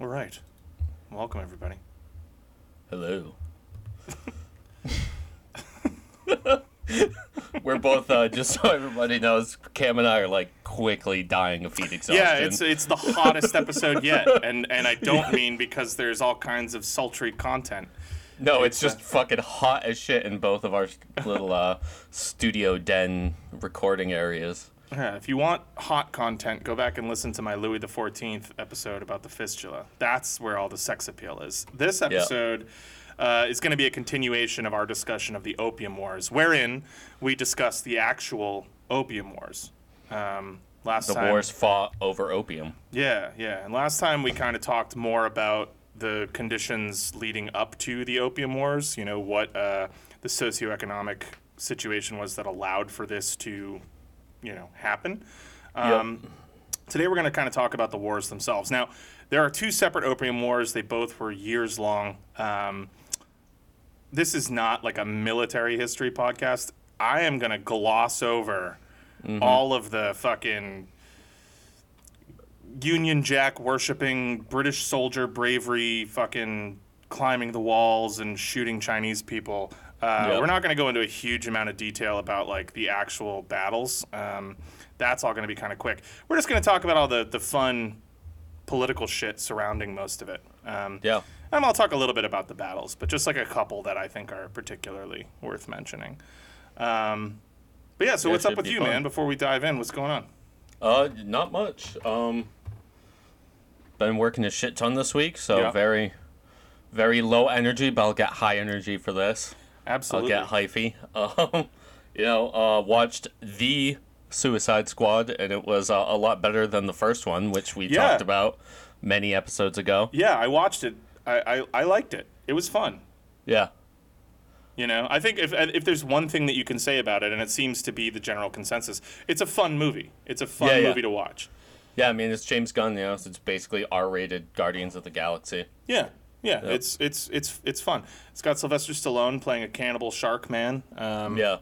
All right. Welcome, everybody. Hello. We're both uh, just so everybody knows. Cam and I are like quickly dying of heat exhaustion. Yeah, it's it's the hottest episode yet, and and I don't mean because there's all kinds of sultry content. no, it's, it's, just fucking hot as shit in both of our little uh, studio den recording areas. Yeah, if you want hot content, go back and listen to my Louis the Fourteenth episode about the fistula. That's where all the sex appeal is. This episode uh, is going to be a continuation of our discussion of the Opium Wars, wherein we discuss the actual Opium Wars. Um, last The time, wars fought over opium. Yeah, yeah. And last time we kind of talked more about the conditions leading up to the Opium Wars. You know what uh, the socioeconomic situation was that allowed for this to, you know, happen. Um, Today we're going to kind of talk about the wars themselves. Now, there are two separate Opium Wars. They both were years long. Um, this is not like a military history podcast. I am going to gloss over all of the fucking Union Jack worshiping British soldier bravery, fucking climbing the walls and shooting Chinese people. Uh, Yep. We're not going to go into a huge amount of detail about like the actual battles. Um, that's all going to be kind of quick. We're just going to talk about all the the fun political shit surrounding most of it. Um, Yeah. and I'll talk a little bit about the battles, but just like a couple that I think are particularly worth mentioning. Um, but yeah, so Yeah, what's up with you, fun. man? Before we dive in, what's going on? Uh, not much. Um, been working a shit ton this week, so Yeah. very, very low energy, but I'll get high energy for this. Absolutely. I'll get hyphy. Um, you know, uh, watched the Suicide Squad, and it was uh, a lot better than the first one, which we Yeah. talked about many episodes ago. Yeah, I watched it. I, I, I liked it. It was fun. Yeah, You know, I think if if there's one thing that you can say about it, and it seems to be the general consensus, it's a fun movie. It's a fun Yeah, yeah. movie to watch. yeah. I mean, it's James Gunn. You know, so it's basically R-rated Guardians of the Galaxy. Yeah, yeah. It's it's it's it's fun. It's got Sylvester Stallone playing a cannibal shark man, um, Yeah,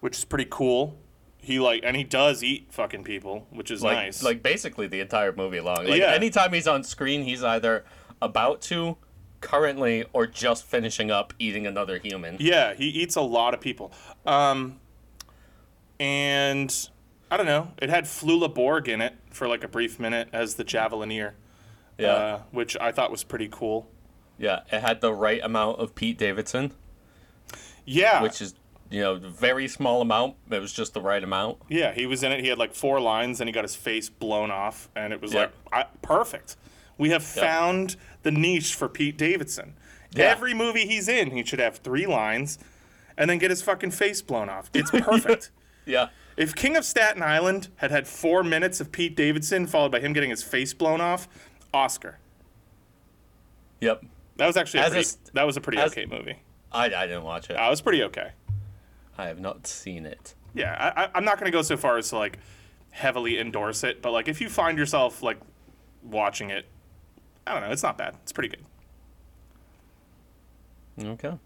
which is pretty cool. He like and he does eat fucking people, which is like nice. like basically the entire movie long. Like Yeah. anytime he's on screen, he's either about to, currently, or just finishing up eating another human. Yeah, he eats a lot of people. Um, and I don't know. It had Flula Borg in it for like a brief minute as the Javelineer, Yeah, uh, which I thought was pretty cool. Yeah. It had the right amount of Pete Davidson. Yeah, which is you know very small amount. It was just the right amount. yeah, he was in it. He had like four lines, and he got his face blown off, and it was Yeah. like I, perfect. We have Yeah. found the niche for Pete Davidson. Yeah. Every movie he's in, he should have three lines, and then get his fucking face blown off. It's perfect. Yeah, If King of Staten Island had had four minutes of Pete Davidson followed by him getting his face blown off, Oscar. yep. That was actually a As a that was a pretty as- okay movie. I, I didn't watch it. I was pretty okay. I have not seen it. Yeah, I, I, I'm not gonna go so far as to like heavily endorse it, but like if you find yourself like watching it, I don't know, it's not bad. It's pretty good. Okay.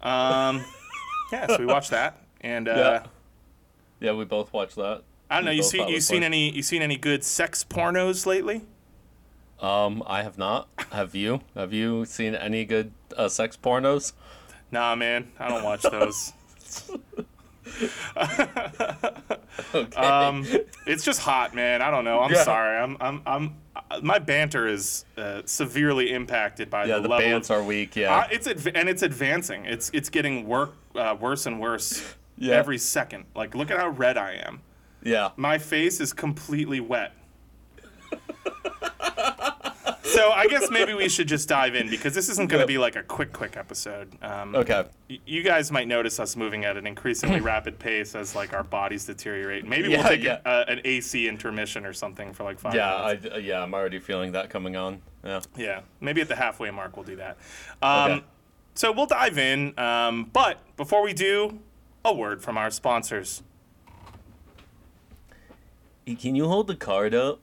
Um, yeah, so we watched that, and uh, Yeah. Yeah, we both watched that. I don't know. We You see, you seen any you seen any good sex pornos lately? Um, I have not. Have you? Have you seen any good uh, sex pornos? Nah, man, I don't watch those. Okay. Um, it's just hot, man. I don't know. I'm Yeah. sorry. I'm, I'm, I'm. uh, My banter is uh, severely impacted by yeah, the, the level. bands of, are weak. Yeah. Uh, it's adv- and it's advancing. It's it's getting work uh, worse and worse Yeah. every second. Like, look at how red I am. yeah. My face is completely wet. so I guess maybe we should just dive in because this isn't going to be like a quick, quick episode. Um, Okay. y- You guys might notice us moving at an increasingly rapid pace as like our bodies deteriorate. Maybe Yeah, we'll take yeah. a, an AC intermission or something for like five Yeah, minutes. I, uh, yeah, I'm already feeling that coming on. Yeah. Yeah, maybe at the halfway mark we'll do that. Um, Okay. So we'll dive in. Um, but before we do, a word from our sponsors. Can you hold the card up?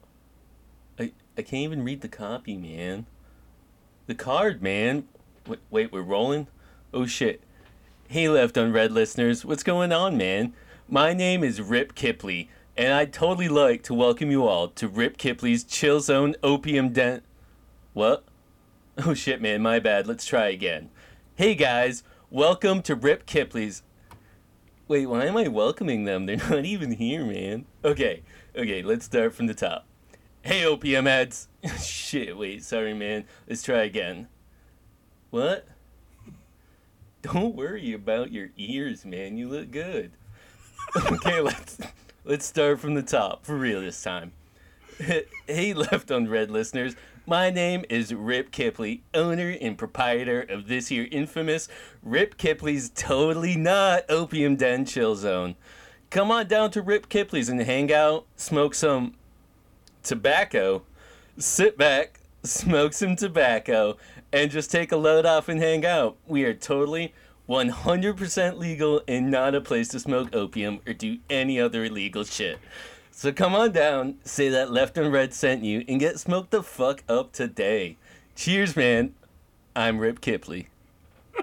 I can't even read the copy, man. The card, man. Wait, wait, we're rolling. Oh shit. Hey, Left and Red listeners, what's going on, man? My name is Rip Kipley, and I'd totally like to welcome you all to Rip Kipley's Chill Zone Opium Den. What? Oh shit, man, my bad. Let's try again. Hey guys, welcome to Rip Kipley's. Wait, why am I welcoming them? They're not even here, man. Okay, okay, let's start from the top. Hey, opium heads. shit, wait, sorry, man. Let's try again. What? Don't worry about your ears, man. You look good. okay, let's let's start from the top for real this time. hey, Left and Red listeners. My name is Rip Kipley, owner and proprietor of this here infamous Rip Kipley's Totally Not Opium Den Chill Zone. Come on down to Rip Kipley's and hang out, smoke some tobacco, sit back, smoke some tobacco, and just take a load off and hang out. We are totally 100% legal and not a place to smoke opium or do any other illegal shit. So come on down, say that Left and Red sent you, and get smoked the fuck up today. Cheers, man. I'm Rip Kipley.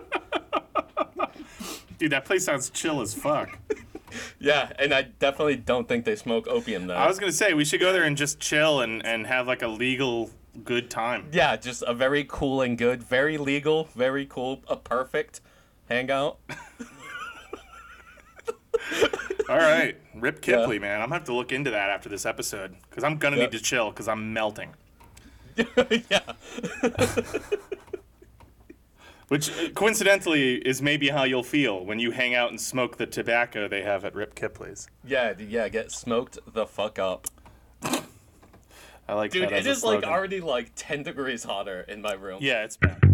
Dude, that place sounds chill as fuck. Yeah, and I definitely don't think they smoke opium though. I was gonna say we should go there and just chill and, and have like a legal good time. yeah, just a very cool and good, very legal, very cool, a perfect hangout. All right, Rip Kipley, man. I'm gonna have to look into that after this episode because I'm gonna Yeah. need to chill because I'm melting. yeah. Which coincidentally is maybe how you'll feel when you hang out and smoke the tobacco they have at Rip Kipley's. Yeah, yeah, get smoked the fuck up. I like Dude, that. as it is like already like 10 degrees hotter in my room. Yeah, it's bad.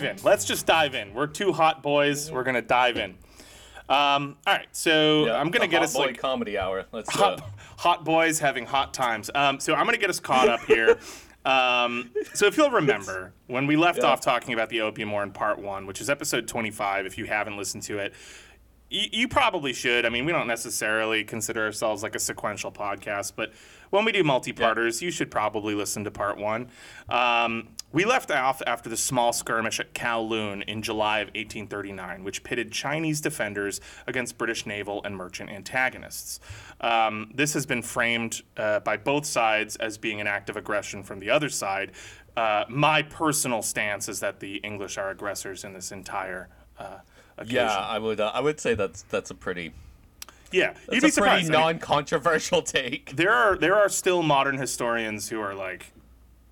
Dive in. Let's just dive in. We're two hot boys. We're gonna dive in. Um, all right, so Yeah, I'm gonna get Hot us boy like comedy hour. Let's hot, it. hot boys having hot times. Um, so I'm gonna get us caught up here. Um, so if you'll remember, when we left Yeah. off talking about the opium war in part one, which is episode 25, if you haven't listened to it, y- you probably should. I mean, we don't necessarily consider ourselves like a sequential podcast, but when we do multi-parters, you should probably listen to part one. Um, we left off after the small skirmish at Kowloon in July of 1839, which pitted Chinese defenders against British naval and merchant antagonists. Um, this has been framed uh, by both sides as being an act of aggression from the other side. Uh, my personal stance is that the English are aggressors in this entire uh, occasion. Yeah, I would. Uh, I would say that's that's a pretty. Yeah. You'd It's be a pretty surprised. Non-controversial take. there are there are still modern historians who are like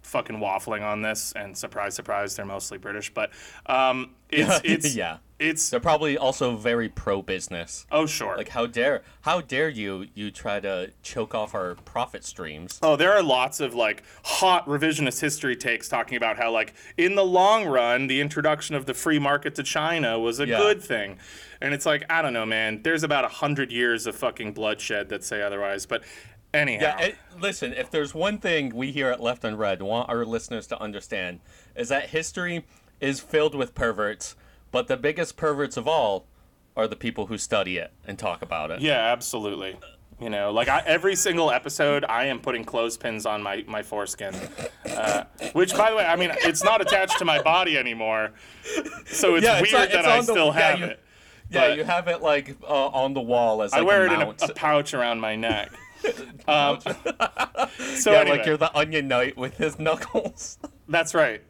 fucking waffling on this, and surprise, surprise, they're mostly British. But um, it's it's yeah. It's They're probably also very pro-business. oh sure. Like, how dare how dare you you try to choke off our profit streams? Oh, there are lots of like hot revisionist history takes talking about how like in the long run the introduction of the free market to China was a Yeah. good thing. And it's like, I don't know, man. There's about a hundred years of fucking bloodshed that say otherwise. But anyhow. Yeah, it, listen, if there's one thing we here at Left and Red want our listeners to understand is that history is filled with perverts, but the biggest perverts of all are the people who study it and talk about it. Yeah, absolutely. You know, like I, every single episode, I am putting clothespins on my my foreskin, uh, which, by the way, I mean it's not attached to my body anymore, so it's Yeah, weird it's on- that it's I the- still yeah, have you- it. Yeah, But- you have it like uh, on the wall as like I wear it in a, a pouch around my neck. Um, so yeah, anyway, like you're the Onion Knight with his knuckles. that's right.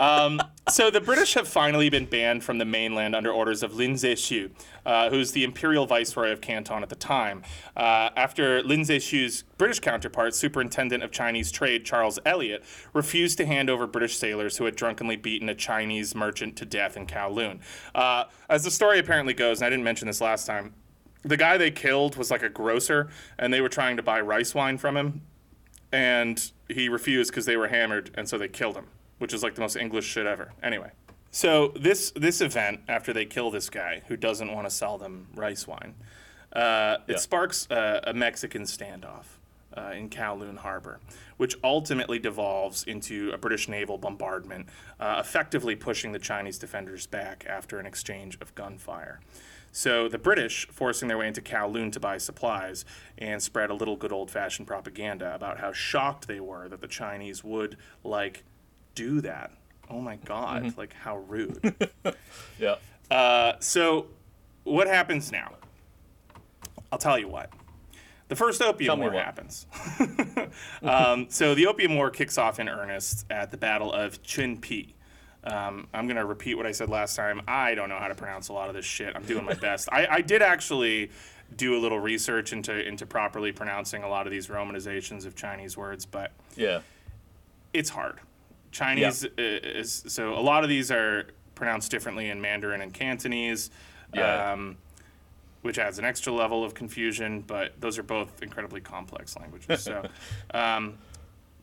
Um, so the British have finally been banned from the mainland under orders of Lin Zexu, uh, who's the imperial viceroy of Canton at the time. Uh, after Lin Zexu's British counterpart, Superintendent of Chinese Trade Charles Elliot, refused to hand over British sailors who had drunkenly beaten a Chinese merchant to death in Kowloon. Uh, as the story apparently goes, and I didn't mention this last time, the guy they killed was like a grocer, and they were trying to buy rice wine from him, and he refused because they were hammered, and so they killed him which is like the most English shit ever. Anyway, so this this event after they kill this guy who doesn't want to sell them rice wine, uh, it Yeah. sparks uh, a Mexican standoff. Uh, in Kowloon Harbor, which ultimately devolves into a British naval bombardment, uh, effectively pushing the Chinese defenders back after an exchange of gunfire. So the British, forcing their way into Kowloon to buy supplies and spread a little good old fashioned propaganda about how shocked they were that the Chinese would, like, do that. Oh my God, like, how rude. Yeah. uh, so, what happens now? I'll tell you what. The first Opium War what. happens. um, so, the Opium War kicks off in earnest at the Battle of Chinpi. Um, I'm going to repeat what I said last time. I don't know how to pronounce a lot of this shit. I'm doing my best. I, I did actually do a little research into, into properly pronouncing a lot of these romanizations of Chinese words, but Yeah. it's hard. Chinese is so a lot of these are pronounced differently in Mandarin and Cantonese, Yeah. um, which adds an extra level of confusion. But those are both incredibly complex languages. So. Um,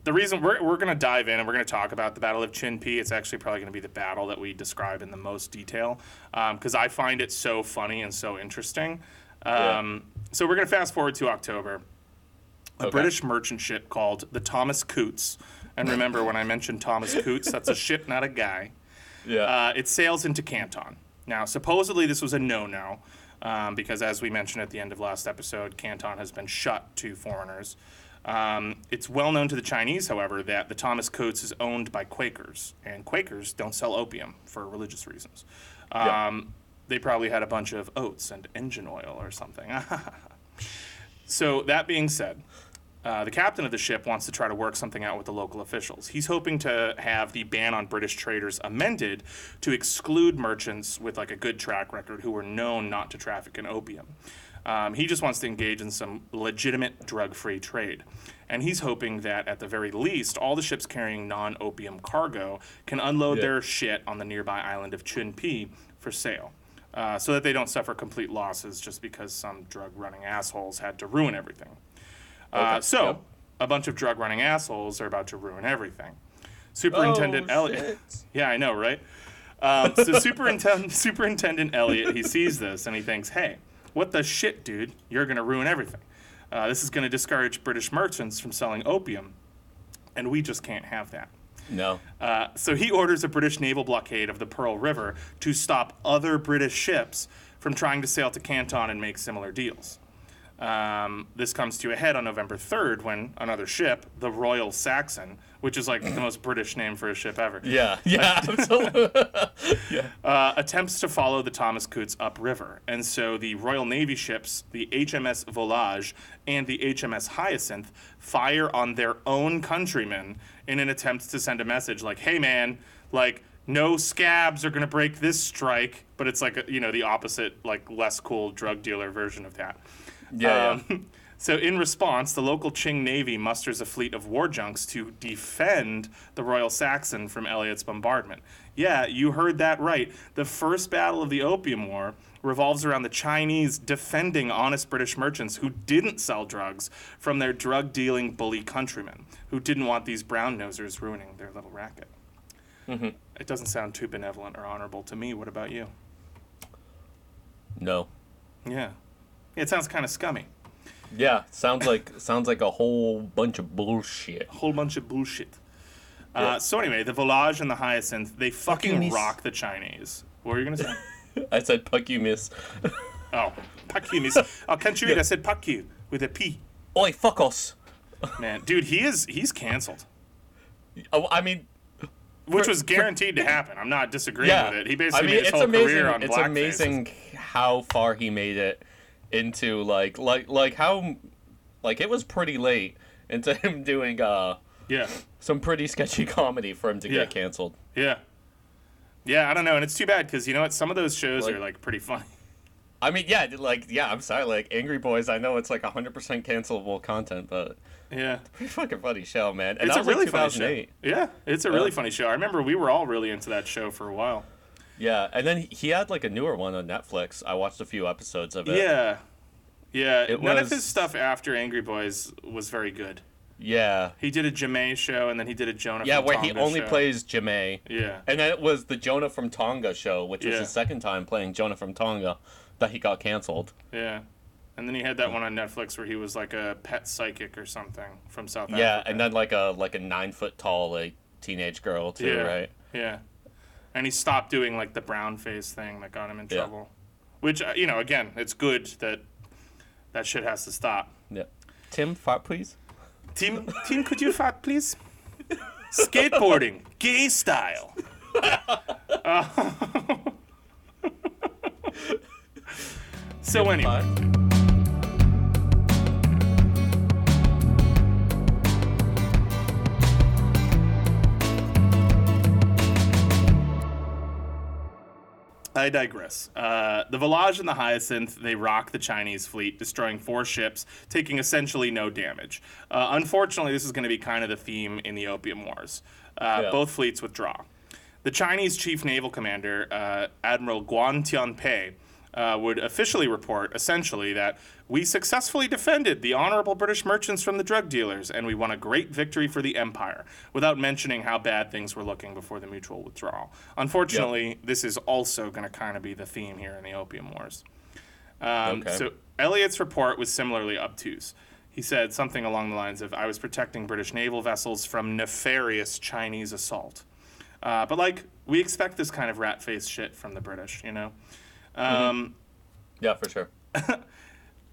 the reason we're, we're going to dive in and we're going to talk about the Battle of Chinpi, it's actually probably going to be the battle that we describe in the most detail because I find it so funny and so interesting. Yeah. Um, So we're going to fast forward to October. A Okay. British merchant ship called the Thomas Coutts. And remember, when I mentioned Thomas Coutts, that's a ship, not a guy. Yeah. Uh, it sails into Canton. Now, supposedly this was a no-no um, because, as we mentioned at the end of last episode, Canton has been shut to foreigners. Um, it's well known to the Chinese, however, that the Thomas Coutts is owned by Quakers, and Quakers don't sell opium for religious reasons. Um, Yeah. They probably had a bunch of oats and engine oil or something. so, that being said, uh, the captain of the ship wants to try to work something out with the local officials. He's hoping to have the ban on British traders amended to exclude merchants with like a good track record who were known not to traffic in opium. Um, he just wants to engage in some legitimate drug-free trade, and he's hoping that at the very least, all the ships carrying non-opium cargo can unload Yeah. their shit on the nearby island of Chunpi for sale. Uh, so that they don't suffer complete losses just because some drug-running assholes had to ruin everything. Uh, so, yep. a bunch of drug running assholes are about to ruin everything. Superintendent Oh, Elliot. Yeah, I know, right? Um, so, Superintendent, Superintendent Elliot, he sees this and he thinks, hey, what the shit, dude? You're going to ruin everything. Uh, this is going to discourage British merchants from selling opium, and we just can't have that. No. Uh, so he orders a British naval blockade of the Pearl River to stop other British ships from trying to sail to Canton and make similar deals. Um, this comes to a head on November 3rd when another ship, the Royal Saxon, which is like the most British name for a ship ever, Yeah. Yeah. Absolutely. uh, attempts to follow the Thomas Coutts upriver. And so the Royal Navy ships, the HMS Volage and the HMS Hyacinth, fire on their own countrymen in an attempt to send a message like, hey man, like, no scabs are going to break this strike. But it's like, you know, the opposite, like, less cool drug dealer version of that. Yeah. yeah. Um, so, in response, the local Qing Navy musters a fleet of war junks to defend the Royal Saxon from Elliot's bombardment. Yeah, you heard that right. The first battle of the Opium War revolves around the Chinese defending honest British merchants who didn't sell drugs from their drug dealing bully countrymen, who didn't want these brown nosers ruining their little racket. It doesn't sound too benevolent or honorable to me. What about you? No. Yeah. It sounds kind of scummy. Yeah. Sounds like sounds like a whole bunch of bullshit. A whole bunch of bullshit. Uh, so anyway, the Volage and the Hyacinth, they you, fucking miss. rock the Chinese. What were you gonna say? I said fuck you, miss. oh, fuck you, miss. I can't you read? I said fuck you with a P. Oi, fuck us. Man, dude, he is he's canceled, Oh, I mean, which For- was guaranteed to happen. I'm not disagreeing yeah. with it. He I basically mean, made his it's whole amazing. career on It's blackface. amazing how far he made it into like like like how like it was pretty late into him doing uh Yeah, some pretty sketchy comedy for him to Yeah. get canceled. Yeah. Yeah, I don't know, and it's too bad because you know what? Some of those shows Like- are like pretty funny. I mean, yeah, like yeah, I'm sorry, like Angry Boys. I know it's like 100% cancelable content, but Yeah. pretty fucking funny show, man. And It's a was, like, really funny show. Yeah, it's a really Yeah. funny show. I remember we were all really into that show for a while. Yeah, and then he- had like a newer one on Netflix. I watched a few episodes of it. Yeah. Yeah. It None of his stuff after Angry Boys was very good. Yeah. He did a Ja'mie show and then he did a Jonah Yeah, where he only show. plays Ja'mie. Yeah. And then it was the Jonah from Tonga show, which was Yeah. his second time playing Jonah from Tonga, that he got canceled. Yeah. And then he had that one on Netflix where he was like a pet psychic or something from South Yeah, Africa. Yeah, and then like a like a nine foot tall like teenage girl too, Yeah. right? Yeah. And he stopped doing like the brown face thing that got him in Yeah. trouble. Which, uh, you know, again, it's good that that shit has to stop. Yeah. Tim, fart please. Tim, Tim, could you fart, please? Skateboarding, gay style. Uh, so anyway, I digress. Uh, the Volage and the Hyacinth, they rock the Chinese fleet, destroying four ships, taking essentially no damage. Uh, unfortunately, this is going to be kind of the theme in the Opium Wars. Uh, Yeah. Both fleets withdraw. The Chinese chief naval commander, uh, Admiral Guan Tianpei, uh, would officially report essentially that we successfully defended the honorable British merchants from the drug dealers and we won a great victory for the empire, without mentioning how bad things were looking before the mutual withdrawal. Unfortunately, this is also going to kind of be the theme here in the Opium Wars. Um, Okay. So Elliot's report was similarly obtuse. He said something along the lines of, "I was protecting British naval vessels from nefarious Chinese assault." Uh, but like, we expect this kind of rat-faced shit from the British, you know. Um, Yeah, for sure.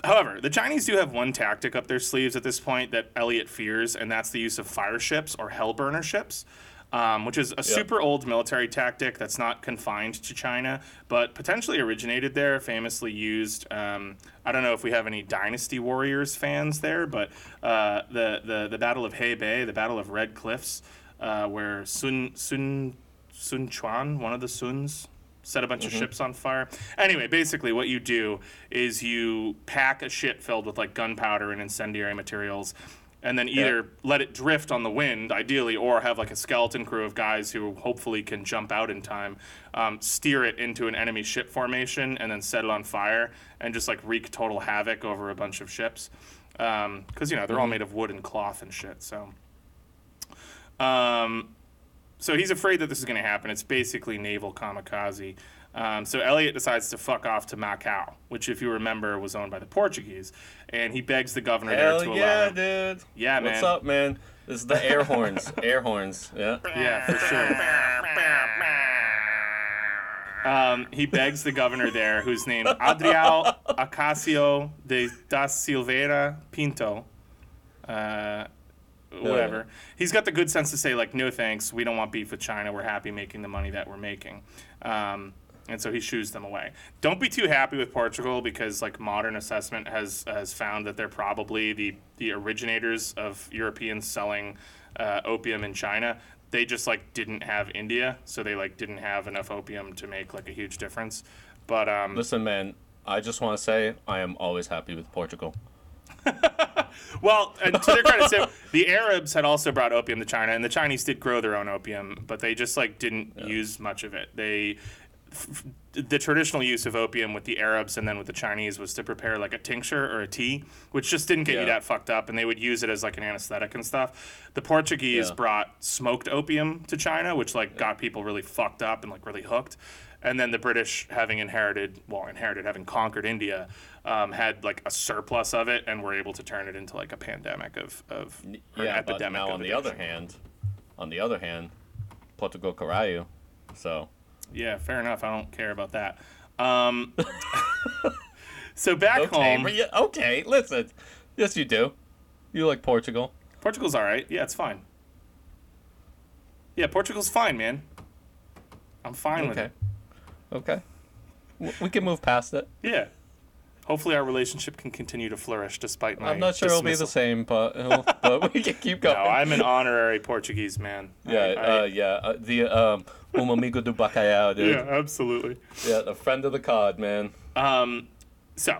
However, the Chinese do have one tactic up their sleeves at this point that Elliot fears, and that's the use of fire ships or hellburner ships, um, which is a super old military tactic that's not confined to China, but potentially originated there, famously used. Um, I don't know if we have any Dynasty Warriors fans there, but uh, the, the, the Battle of Chibi, the Battle of Red Cliffs, uh, where Sun, Sun, Sun Quan, one of the Suns, set a bunch of ships on fire. Anyway, basically, what you do is you pack a ship filled with like gunpowder and incendiary materials, and then either let it drift on the wind, ideally, or have like a skeleton crew of guys who hopefully can jump out in time, um, steer it into an enemy ship formation, and then set it on fire and just like wreak total havoc over a bunch of ships. Because you know they're all made of wood and cloth and shit. So. Um, so he's afraid that this is going to happen. It's basically naval kamikaze. Um, so Elliot decides to fuck off to Macau, which, if you remember, was owned by the Portuguese, and he begs the governor Hell there to allow yeah, dude. Yeah, man. What's up, man? This is the air horns. air horns. Yeah. Yeah, for sure. Um, he begs the governor there, who's named Adriel Acacio de da Silveira Pinto. Uh, whatever. He's got the good sense to say, like, no thanks, we don't want beef with China. We're happy making the money that we're making. Um, and so he shoos them away. Don't be too happy with Portugal because, like, modern assessment has has found that they're probably the the originators of Europeans selling uh, opium in China. They just like didn't have India, so they like didn't have enough opium to make like a huge difference. But um, Listen, man. I just want to say I am always happy with Portugal. Well, and to their credit, so the Arabs had also brought opium to China, and the Chinese did grow their own opium, but they just like didn't use much of it. They f- the traditional use of opium with the Arabs and then with the Chinese was to prepare like a tincture or a tea, which just didn't get you that fucked up, and they would use it as like an anesthetic and stuff. The Portuguese Yeah. brought smoked opium to China, which like got people really fucked up and like really hooked. And then the British, having inherited, well, inherited, having conquered India, um, had like a surplus of it and were able to turn it into like a pandemic of, of Yeah, but epidemic now of on the other hand, on the other hand, Portugal Caralho. So Yeah, fair enough. I don't care about that. Um, so back okay, home, but yeah, okay. Listen, yes, you do. You like Portugal? Portugal's all right. Yeah, it's fine. Yeah, Portugal's fine, man. I'm fine with Okay. it. Okay. We can move past it. Yeah. Hopefully our relationship can continue to flourish despite my. I'm not sure it'll be the same, but but we can keep going. No, I'm an honorary Portuguese man. yeah, I- I- uh, yeah. Uh, the um, um amigo do bacalhau, dude. yeah, absolutely. Yeah, the friend of the cod, man. Um, so,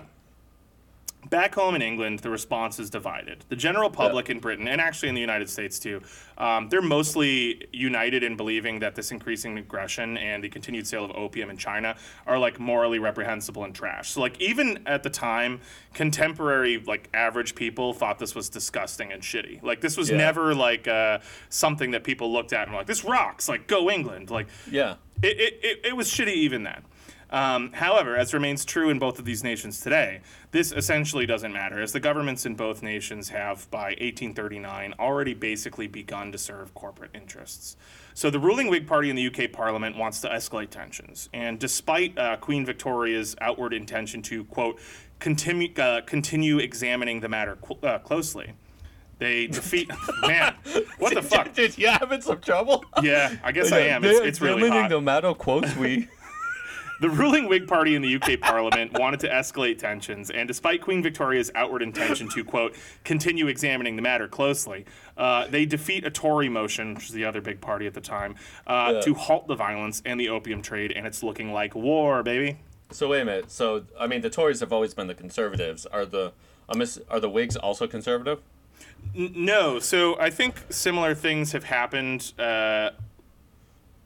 back home in England, the response is divided. The general public in Britain, and actually in the United States too, um, they're mostly united in believing that this increasing aggression and the continued sale of opium in China are like morally reprehensible and trash. So, like even at the time, contemporary like average people thought this was disgusting and shitty. Like this was Yeah. never like uh, something that people looked at and were like, "This rocks!" Like go England! Like Yeah. it, it, it, it was shitty even then. Um, however, as remains true in both of these nations today, this essentially doesn't matter, as the governments in both nations have, by 1839, already basically begun to serve corporate interests. So the ruling Whig Party in the UK Parliament wants to escalate tensions, and despite uh, Queen Victoria's outward intention to, quote, continue, uh, continue examining the matter qu- uh, closely, they defeat. man, what the fuck? Did you having some trouble? Yeah, I guess I am. It's, it's really hot. No matter quotes we. The ruling Whig Party in the UK Parliament wanted to escalate tensions, and despite Queen Victoria's outward intention to, quote, continue examining the matter closely, uh, they defeat a Tory motion, which was the other big party at the time, uh, Yeah. to halt the violence and the opium trade, and it's looking like war, baby. So wait a minute. So I mean, the Tories have always been the conservatives. Are the are the Whigs also conservative? N- no, so I think similar things have happened. Uh,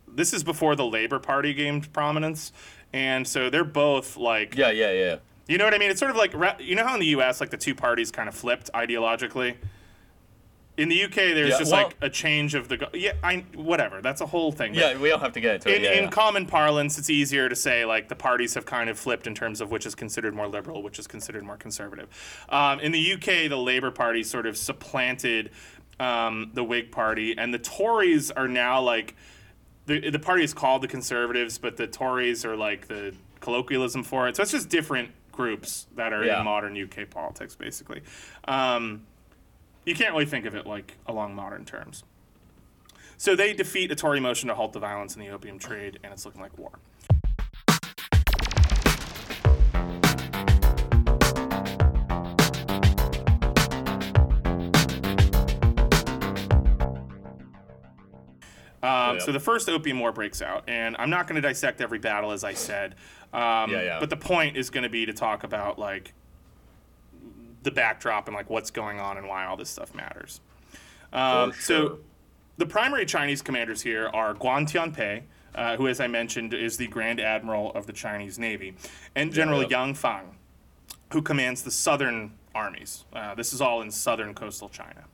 this is before the Labour Party gained prominence, and so they're both like Yeah, yeah, yeah. You know what I mean? It's sort of like you know how in the U.S. like the two parties kind of flipped ideologically. In the UK, there's Yeah, just well- like a change of the go- yeah. I whatever. That's a whole thing. Yeah, we don't have to get into In, it. Yeah, in yeah. common parlance, it's easier to say like the parties have kind of flipped in terms of which is considered more liberal, which is considered more conservative. Um, in the UK, the Labour Party sort of supplanted um, the Whig Party, and the Tories are now like the the party is called the Conservatives, but the Tories are like the colloquialism for it. So it's just different groups that are Yeah. in modern UK politics, basically. Um, you can't really think of it like along modern terms. So they defeat a Tory motion to halt the violence in the opium trade, and it's looking like war. Um, Yeah. So the first opium war breaks out, and I'm not going to dissect every battle, as I said. Um, Yeah, yeah. But the point is going to be to talk about like the backdrop and like what's going on and why all this stuff matters. Um, For So the primary Chinese commanders here are Guan Tianpei, uh, who, as I mentioned, is the Grand Admiral of the Chinese Navy, and General yeah. Yang Fang, who commands the southern armies. Uh, this is all in southern coastal China.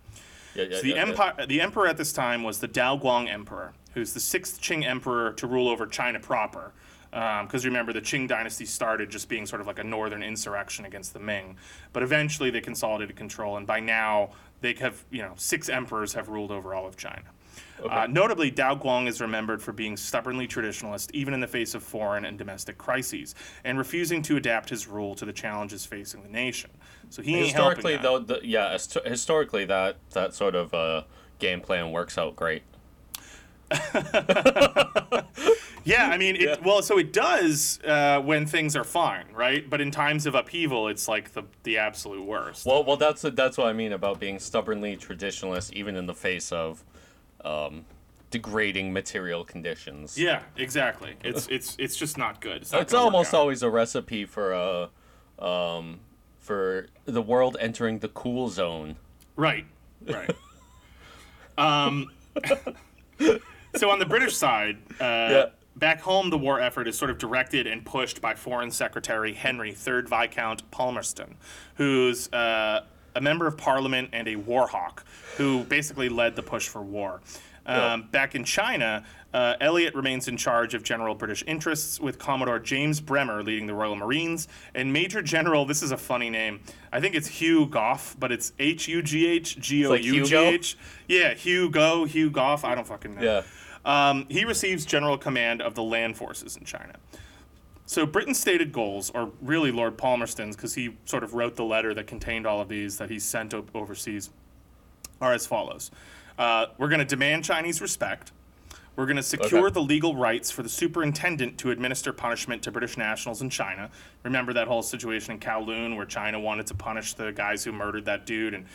Yeah, yeah, So the yeah, yeah. the emperor at this time was the Daoguang Emperor, who's the sixth Qing emperor to rule over China proper. Um, because remember, the Qing dynasty started just being sort of like a northern insurrection against the Ming, but eventually they consolidated control, and by now they have, you know, six emperors have ruled over all of China. Uh, notably, Dao Guang is remembered for being stubbornly traditionalist, even in the face of foreign and domestic crises, and refusing to adapt his rule to the challenges facing the nation. So he historically though, the, yeah, hist- historically that that sort of uh, game plan works out great. Yeah, I mean, it, Yeah. well, so it does uh, when things are fine, right? But in times of upheaval, it's like the the absolute worst. Well, well, that's that's what I mean about being stubbornly traditionalist, even in the face of um, degrading material conditions. yeah, exactly. It's it's it's just not good. It's, not it's almost always a recipe for uh, um, for the world entering the cool zone. Right, right. um, so on the British side, uh, back home, the war effort is sort of directed and pushed by Foreign Secretary Henry, 3rd Viscount Palmerston, who's uh, a member of Parliament and a war hawk, who basically led the push for war. Um, Back in China, uh, Elliot remains in charge of general British interests, with Commodore James Bremer leading the Royal Marines, and Major General, this is a funny name, I think it's Hugh Goff, but it's H U G H G O U G H. Yeah, Hugh Hugo, Hugh Goff, I don't fucking know. Yeah. Um, he receives general command of the land forces in China. So Britain's stated goals, or really Lord Palmerston's, because he sort of wrote the letter that contained all of these that he sent overseas, are as follows: uh, We're going to demand Chinese respect. We're going to secure Okay. the legal rights for the superintendent to administer punishment to British nationals in China. Remember that whole situation in Kowloon where China wanted to punish the guys who murdered that dude, and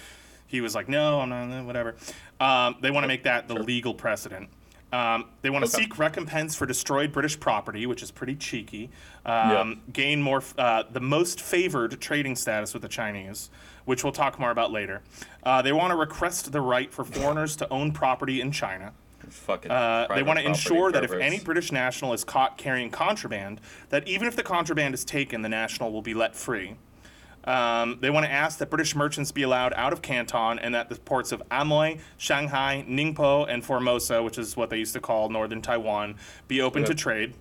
he was like, "No, I'm not. Whatever." Um, they want to make that the legal precedent. Um, they want to Okay. seek recompense for destroyed British property, which is pretty cheeky. Um, Gain more, uh, the most favored trading status with the Chinese, which we'll talk more about later. Uh, they want to request the right for foreigners to own property in China. Uh, they want to ensure that if any British national is caught carrying contraband, that even if the contraband is taken, the national will be let free. Um, they want to ask that British merchants be allowed out of Canton and that the ports of Amoy, Shanghai, Ningpo, and Formosa, which is what they used to call northern Taiwan, be open to trade.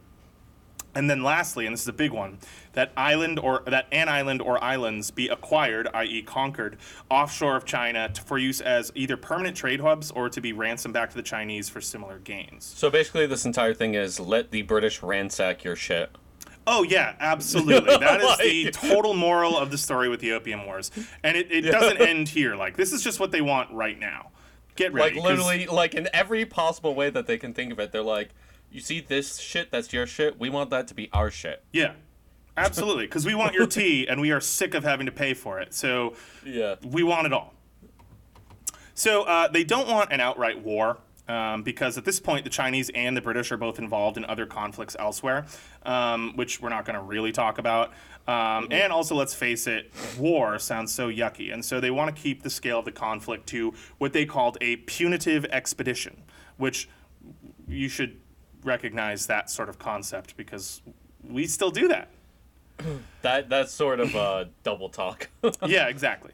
And then lastly, and this is a big one, that island or that an island or islands be acquired, i.e., conquered, offshore of China to, for use as either permanent trade hubs or to be ransomed back to the Chinese for similar gains. So basically, this entire thing is let the British ransack your shit. Oh yeah, absolutely. That is the total moral of the story with the Opium Wars, and it, it doesn't end here. Like this is just what they want right now. Get ready. Like 'cause- literally, like in every possible way that they can think of it, they're like, "You see this shit? That's your shit. We want that to be our shit." Yeah, absolutely. Because we want your tea, and we are sick of having to pay for it. So Yeah. we want it all. So uh, they don't want an outright war um, because at this point the Chinese and the British are both involved in other conflicts elsewhere, um, which we're not going to really talk about. Um, and also, let's face it, war sounds so yucky, and so they want to keep the scale of the conflict to what they called a punitive expedition, which you should recognize that sort of concept because we still do that. That that's sort of a double talk. yeah, exactly.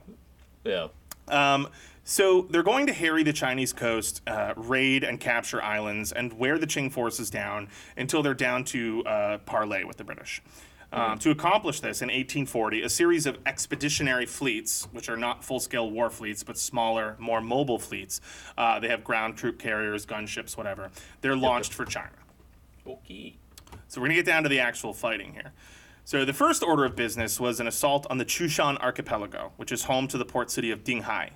yeah. Um, so they're going to harry the Chinese coast, uh, raid and capture islands, and wear the Qing forces down until they're down to uh, parley with the British. Um, to accomplish this, in 1840, a series of expeditionary fleets, which are not full-scale war fleets but smaller, more mobile fleets, uh, they have ground troop carriers, gunships, whatever. They're launched for China. Okay. So we're going to get down to the actual fighting here. So the first order of business was an assault on the Chushan archipelago, which is home to the port city of Dinghai.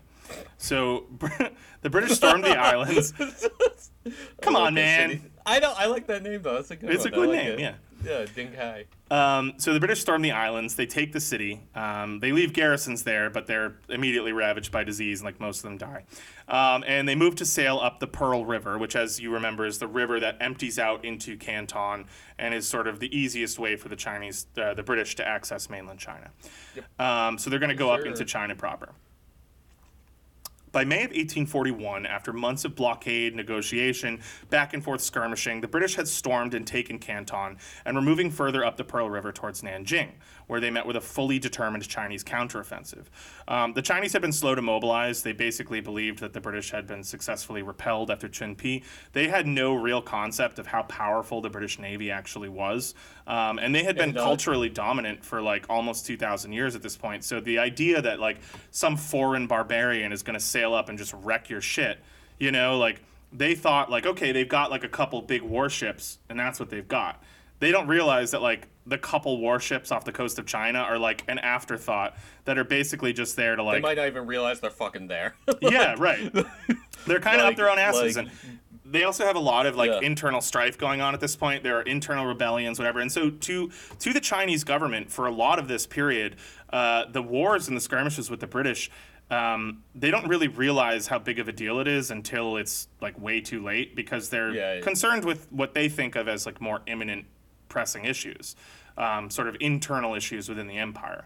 So the British stormed the islands. Come on, man. I know. I like that name though. That's a good It's one. a good like name, it. yeah. Yeah, Ding Hai. Um, so the British storm the islands. They take the city. Um, they leave garrisons there, but they're immediately ravaged by disease, and like most of them die. Um, and they move to sail up the Pearl River, which, as you remember, is the river that empties out into Canton and is sort of the easiest way for the Chinese, uh, the British, to access mainland China. Um, so they're going to go up into China proper. By May of 1841, after months of blockade, negotiation, back and forth skirmishing, the British had stormed and taken Canton and were moving further up the Pearl River towards Nanjing, where they met with a fully determined Chinese counteroffensive. Um, the Chinese had been slow to mobilize. They basically believed that the British had been successfully repelled after Chinpi. They had no real concept of how powerful the British Navy actually was. Um, and they had been uh, culturally dominant for like almost 2,000 years at this point. So the idea that like some foreign barbarian is going to sail up and just wreck your shit, you know, like they thought like, okay, they've got like a couple big warships and that's what they've got. They don't realize that like the couple warships off the coast of China are like an afterthought that are basically just there to like. They might not even realize they're fucking there. yeah, right. They're kind of Like- up their own asses, like- and they also have a lot of like Yeah. internal strife going on at this point. There are internal rebellions, whatever. And so to to the Chinese government for a lot of this period, uh, the wars and the skirmishes with the British. Um, they don't really realize how big of a deal it is until it's like way too late because they're Yeah, yeah. concerned with what they think of as like more imminent pressing issues, um, sort of internal issues within the empire.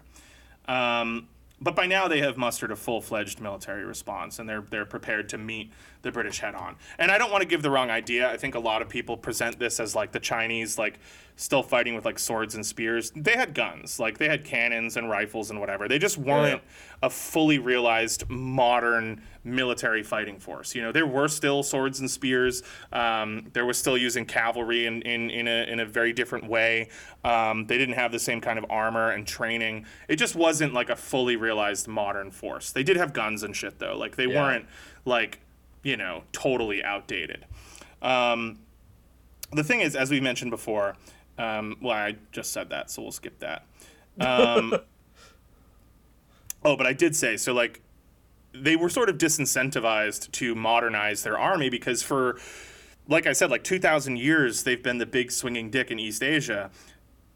Um, but by now they have mustered a full-fledged military response, and they're they're prepared to meet the British head-on. And I don't want to give the wrong idea. I think a lot of people present this as like the Chinese like still fighting with like swords and spears. They had guns, like they had cannons and rifles and whatever. They just weren't a fully realized modern military fighting force. You know, there were still swords and spears. Um, there was still using cavalry in, in, in, a, in a very different way. Um, they didn't have the same kind of armor and training. It just wasn't like a fully realized modern force. They did have guns and shit though. Like they Yeah. weren't like, you know, totally outdated. Um, the thing is, as we mentioned before, um, well, I just said that, so we'll skip that. Um, oh, but I did say so. Like, they were sort of disincentivized to modernize their army because for like I said, like 2,000 years, they've been the big swinging dick in East Asia.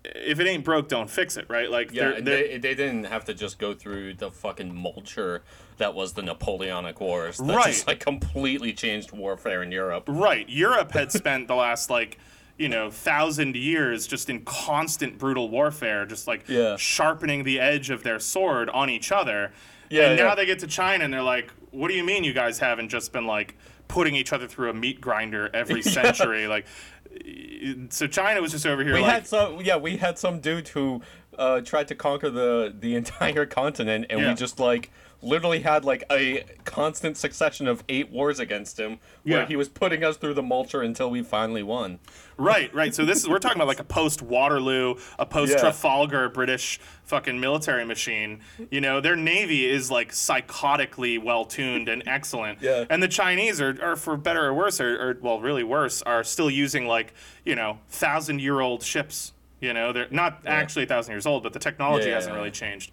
If it ain't broke, don't fix it, right? Like, Yeah, they're, they're- they, they didn't have to just go through the fucking mulcher that was the Napoleonic Wars. That Right. just like completely changed warfare in Europe. Right. Europe had spent the last like, you know, thousand years just in constant brutal warfare, just like Yeah. sharpening the edge of their sword on each other. Yeah, And now they get to China and they're like, what do you mean you guys haven't just been like putting each other through a meat grinder every century? Like, so China was just over here We like, had some, yeah, we had some dude who uh, tried to conquer the the entire continent, and Yeah. we just like literally had like a constant succession of eight wars against him, where Yeah. he was putting us through the mulcher until we finally won. Right, right. So this is we're talking about like a post Waterloo, a post Trafalgar British fucking military machine. You know, their navy is like psychotically well tuned and excellent. Yeah. And the Chinese are, are for better or worse, are, or well, really worse, are still using like you know thousand year old ships. You know, they're not actually a thousand years old, but the technology Yeah, hasn't yeah, really yeah. changed.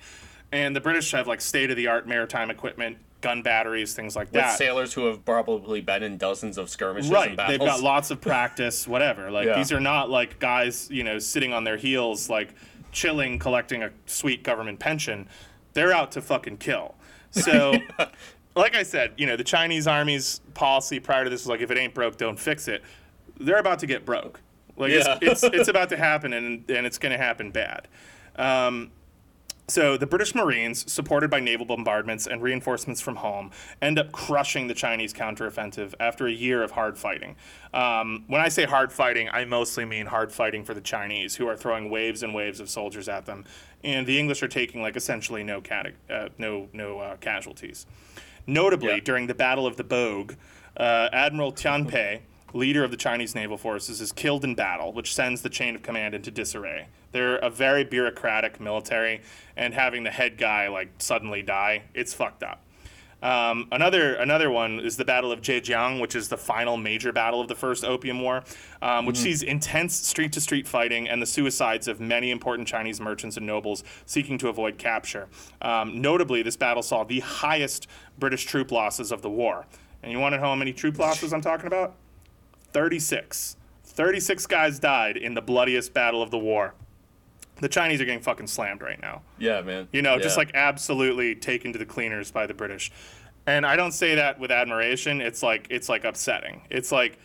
And the British have like state of the art maritime equipment, gun batteries, things like With that. sailors who have probably been in dozens of skirmishes Right. and battles. They've got lots of practice, whatever. Like Yeah. these are not like guys, you know, sitting on their heels, like chilling, collecting a sweet government pension. They're out to fucking kill. So, like I said, you know, the Chinese army's policy prior to this was like, if it ain't broke, don't fix it. They're about to get broke. Like Yeah. it's, it's it's about to happen, and and it's going to happen bad. Um, so the British Marines, supported by naval bombardments and reinforcements from home, end up crushing the Chinese counteroffensive after a year of hard fighting. Um, when I say hard fighting, I mostly mean hard fighting for the Chinese, who are throwing waves and waves of soldiers at them, and the English are taking like essentially no cata- uh, no no uh, casualties. Notably, Yeah. during the Battle of the Bogue, uh, Admiral Tianpei, leader of the Chinese naval forces, is killed in battle, which sends the chain of command into disarray. They're a very bureaucratic military, and having the head guy like suddenly die, it's fucked up. Um, another another one is the Battle of Zhenjiang, which is the final major battle of the First Opium War, um, which sees intense street to street fighting and the suicides of many important Chinese merchants and nobles seeking to avoid capture. Um, notably, this battle saw the highest British troop losses of the war. And you want to know how many troop losses I'm talking about? 36. 36 guys died in the bloodiest battle of the war. The Chinese are getting fucking slammed right now. yeah, man. You know, just like absolutely taken to the cleaners by the British. And I don't say that with admiration. It's like it's like upsetting. It's like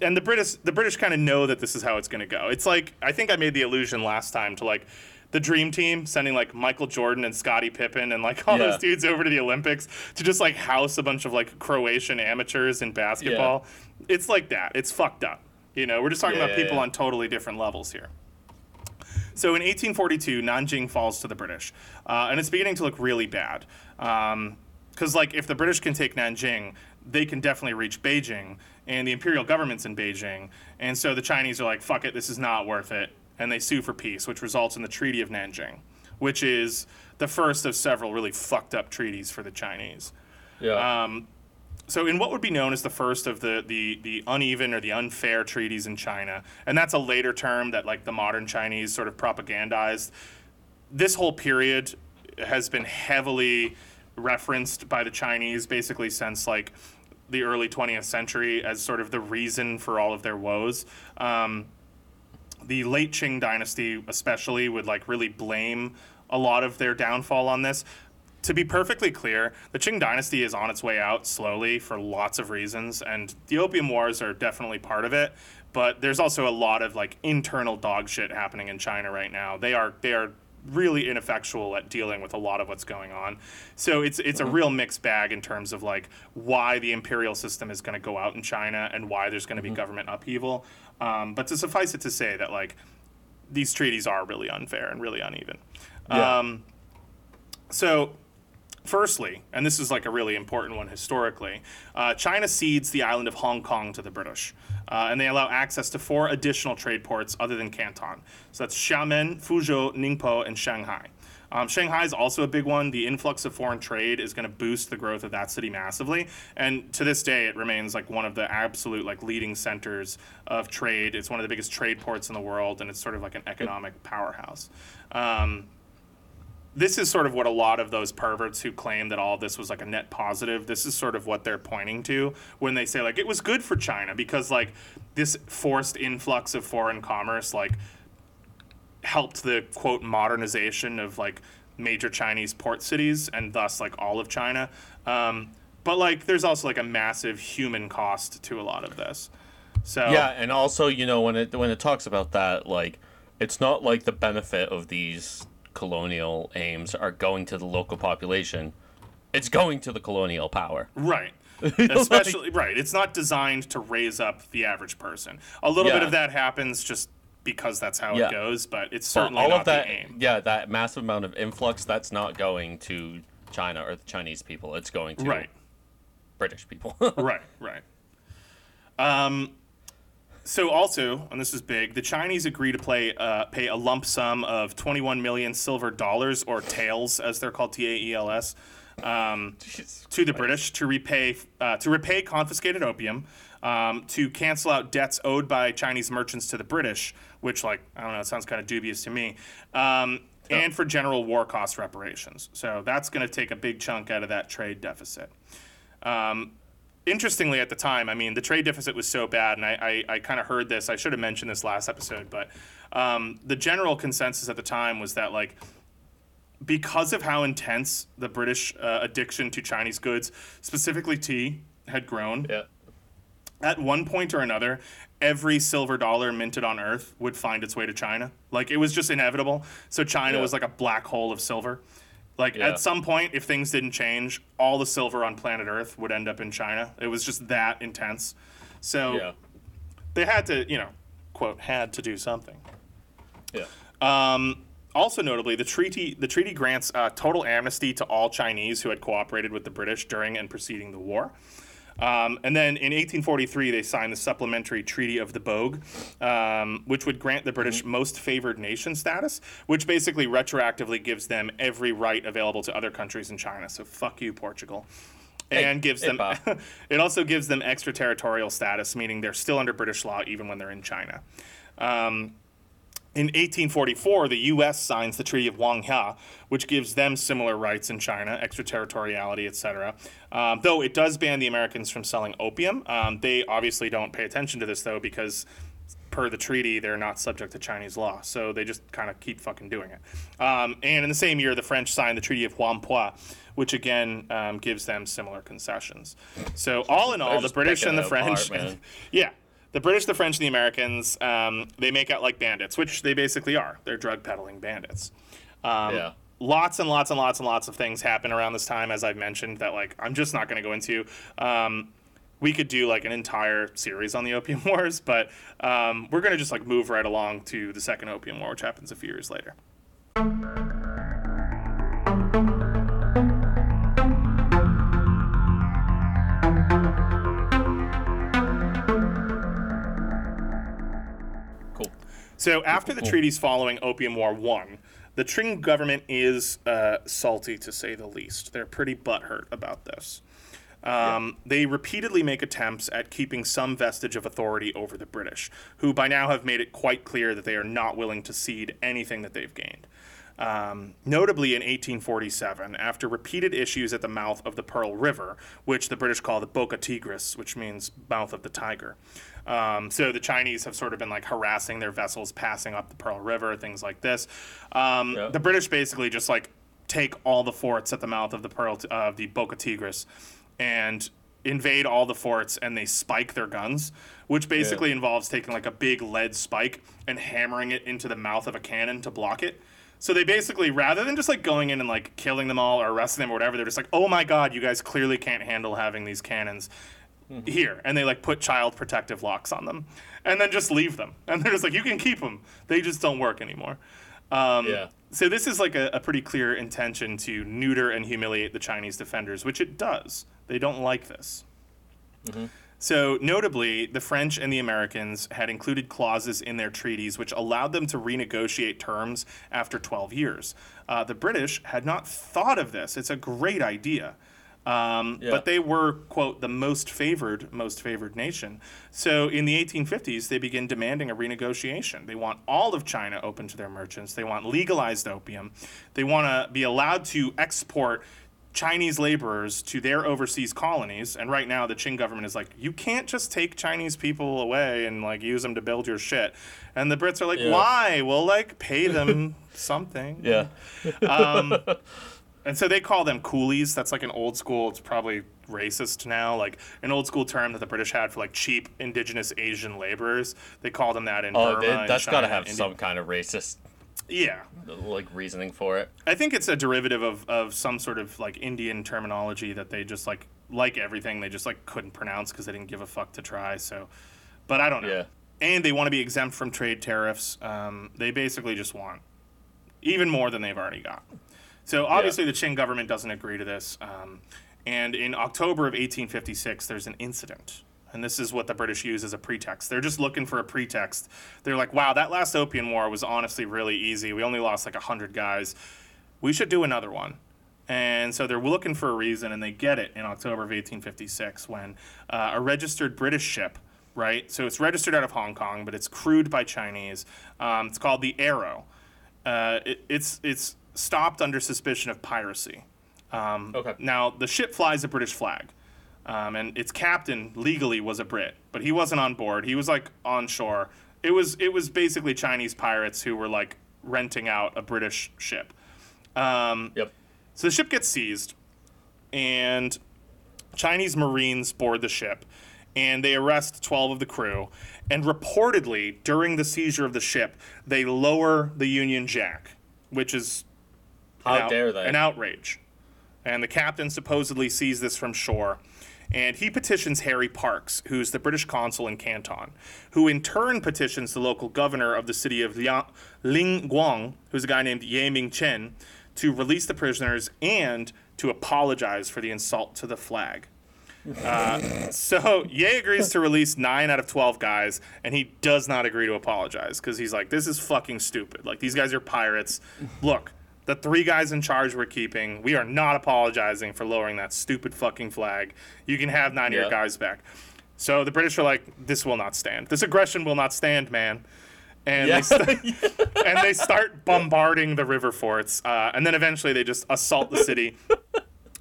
and the British the British kind of know that this is how it's going to go. It's like I think I made the illusion last time to like the dream team sending like Michael Jordan and Scottie Pippen and like all Yeah. those dudes over to the Olympics to just like house a bunch of like Croatian amateurs in basketball. It's like that. It's fucked up. You know, we're just talking about Yeah, people yeah. on totally different levels here. So in 1842, Nanjing falls to the British, uh, and it's beginning to look really bad. Because like if the British can take Nanjing, they can definitely reach Beijing, and the imperial government's in Beijing, and so the Chinese are like, "Fuck it, this is not worth it," and they sue for peace, which results in the Treaty of Nanjing, which is the first of several really fucked up treaties for the Chinese. yeah. Um, so in what would be known as the first of the, the the uneven or the unfair treaties in China, and that's a later term that like the modern Chinese sort of propagandized. This whole period has been heavily referenced by the Chinese basically since like the early 20th century as sort of the reason for all of their woes. Um, the late Qing dynasty, especially, would like really blame a lot of their downfall on this. To be perfectly clear, the Qing dynasty is on its way out slowly for lots of reasons, and the Opium Wars are definitely part of it. But there's also a lot of like internal dog shit happening in China right now. They are they are really ineffectual at dealing with a lot of what's going on. So it's it's a real mixed bag in terms of like why the imperial system is going to go out in China and why there's going to be government upheaval. Um, but to suffice it to say that like these treaties are really unfair and really uneven. Yeah. Um, so, firstly, and this is like a really important one historically, uh, China cedes the island of Hong Kong to the British, uh, and they allow access to four additional trade ports other than Canton. So that's Xiamen, Fuzhou, Ningpo, and Shanghai. Um, Shanghai is also a big one. The influx of foreign trade is going to boost the growth of that city massively, and to this day, it remains like one of the absolute like leading centers of trade. It's one of the biggest trade ports in the world, and it's sort of like an economic powerhouse. Um, this is sort of what a lot of those perverts who claim that all this was like a net positive this is sort of what they're pointing to when they say like it was good for china because like this forced influx of foreign commerce like helped the quote modernization of like major chinese port cities and thus like all of china. Um, but like there's also like a massive human cost to a lot of this. So Yeah, and also, you know, when it when it talks about that, like it's not like the benefit of these colonial aims are going to the local population. It's going to the colonial power. Right. Especially right. It's not designed to raise up the average person. A little bit of that happens just because that's how Yeah. it goes, but it's But certainly all not of that the aim. yeah, that massive amount of influx that's not going to China or the Chinese people. It's going to Right. British people. right, right. Um, so also, and this is big, the Chinese agree to play uh, pay a lump sum of 21 million silver dollars or taels, as they're called, T A E L S, um, to the British to repay uh, to repay confiscated opium, um, to cancel out debts owed by Chinese merchants to the British, which, like, I don't know, it sounds kind of dubious to me. Um, and for general war cost reparations. So that's going to take a big chunk out of that trade deficit interestingly at the time i mean the trade deficit was so bad and i, I, I kind of heard this i should have mentioned this last episode but um, the general consensus at the time was that like because of how intense the british uh, addiction to chinese goods specifically tea had grown yeah. at one point or another every silver dollar minted on earth would find its way to china like it was just inevitable so china Yeah. was like a black hole of silver like Yeah. at some point if things didn't change all the silver on planet earth would end up in china it was just that intense so Yeah. they had to you know quote had to do something Yeah. um, also notably, the treaty the treaty grants uh, total amnesty to all Chinese who had cooperated with the British during and preceding the war. Um, and then in 1843, they signed the Supplementary Treaty of the Bogue, um, which would grant the British most favored nation status, which basically retroactively gives them every right available to other countries in China. So fuck you, Portugal. And gives hey, them. It also gives them extraterritorial status, meaning they're still under British law even when they're in China. Um, in 1844, the U.S. signs the Treaty of Wanghia, which gives them similar rights in China, extraterritoriality, etc. Um, though it does ban the Americans from selling opium. Um, they obviously don't pay attention to this, though, because per the treaty, they're not subject to Chinese law. So they just kind of keep fucking doing it. Um, and in the same year, the French signed the Treaty of Whampoa, which again um, gives them similar concessions. So all in all, the British and the it apart, French. yeah. The British, the French, and the Americans, um, they make out like bandits, which they basically are. They're drug peddling bandits. Um, Yeah. Lots and lots and lots and lots of things happen around this time, as I've mentioned, that like I'm just not going to go into. Um, we could do like an entire series on the Opium Wars, but um, we're going to just like move right along to the Second Opium War, which happens a few years later. So after the treaties following Opium War One, the Qing government is uh, salty to say the least. They're pretty butthurt about this. Um, They repeatedly make attempts at keeping some vestige of authority over the British, who by now have made it quite clear that they are not willing to cede anything that they've gained. Um, notably, in 1847, after repeated issues at the mouth of the Pearl River, which the British call the Boca Tigris, which means mouth of the tiger. Um, so the Chinese have sort of been like harassing their vessels passing up the Pearl River, things like this. Um, Yeah. The British basically just like take all the forts at the mouth of the Pearl of the Boca Tigris and invade all the forts and they spike their guns, which basically involves taking like a big lead spike and hammering it into the mouth of a cannon to block it. So they basically, rather than just like going in and like killing them all or arresting them or whatever, they're just like, oh my god, you guys clearly can't handle having these cannons here. And they like put child protective locks on them and then just leave them. And they're just like, you can keep them. They just don't work anymore. Um, Yeah. So this is like a, a pretty clear intention to neuter and humiliate the Chinese defenders, which it does. They don't like this. So, notably, the French and the Americans had included clauses in their treaties which allowed them to renegotiate terms after 12 years. Uh, the British had not thought of this. It's a great idea. Um, Yeah. But they were, quote, the most favored, most favored nation. So in the 1850s, they begin demanding a renegotiation. They want all of China open to their merchants. They want legalized opium. They want to be allowed to export Chinese laborers to their overseas colonies. And right now, the Qing government is like, you can't just take Chinese people away and like use them to build your shit. And the Brits are like, Yeah. why? We'll like pay them something. Yeah. Um, and so they call them coolies. That's like an old school, it's probably racist now, like an old school term that the British had for like cheap indigenous Asian laborers. They called them that in Oh, Burma. and that's got to have some kind of racist Yeah. like reasoning for it. I think it's a derivative of, of some sort of like Indian terminology that they just like, like everything, they just like couldn't pronounce because they didn't give a fuck to try. So, but I don't know. Yeah. And they want to be exempt from trade tariffs. Um, they basically just want even more than they've already got. So obviously, the Qing government doesn't agree to this. Um, and in October of 1856, there's an incident. And this is what the British use as a pretext. They're just looking for a pretext. They're like, wow, that last Opium War was honestly really easy. We only lost like 100 guys. We should do another one. And so they're looking for a reason, and they get it in October of 1856 when uh, a registered British ship, right? So it's registered out of Hong Kong, but it's crewed by Chinese. Um, it's called the Arrow. Uh, it, it's it's stopped under suspicion of piracy. Um, Okay. Now the ship flies a British flag, um, and its captain legally was a Brit, but he wasn't on board. He was like on shore. It was it was basically Chinese pirates who were like renting out a British ship. Um, Yep. so the ship gets seized, and Chinese Marines board the ship, and they arrest 12 of the crew. And reportedly, during the seizure of the ship, they lower the Union Jack, which is How out- dare they? An outrage. And the captain supposedly sees this from shore. And he petitions Harry Parkes, who's the British consul in Canton, who in turn petitions the local governor of the city of Liangguang, who's a guy named Ye Ming Chen, to release the prisoners and to apologize for the insult to the flag. Uh, so Ye agrees to release nine out of twelve guys, and he does not agree to apologize because he's like, "This is fucking stupid. Like these guys are pirates. Look, the three guys in charge we're keeping, we are not apologizing for lowering that stupid fucking flag. You can have nine of your guys back." So the British are like, "This will not stand. This aggression will not stand, man." And Yeah. they st- and they start bombarding the river forts, uh, and then eventually they just assault the city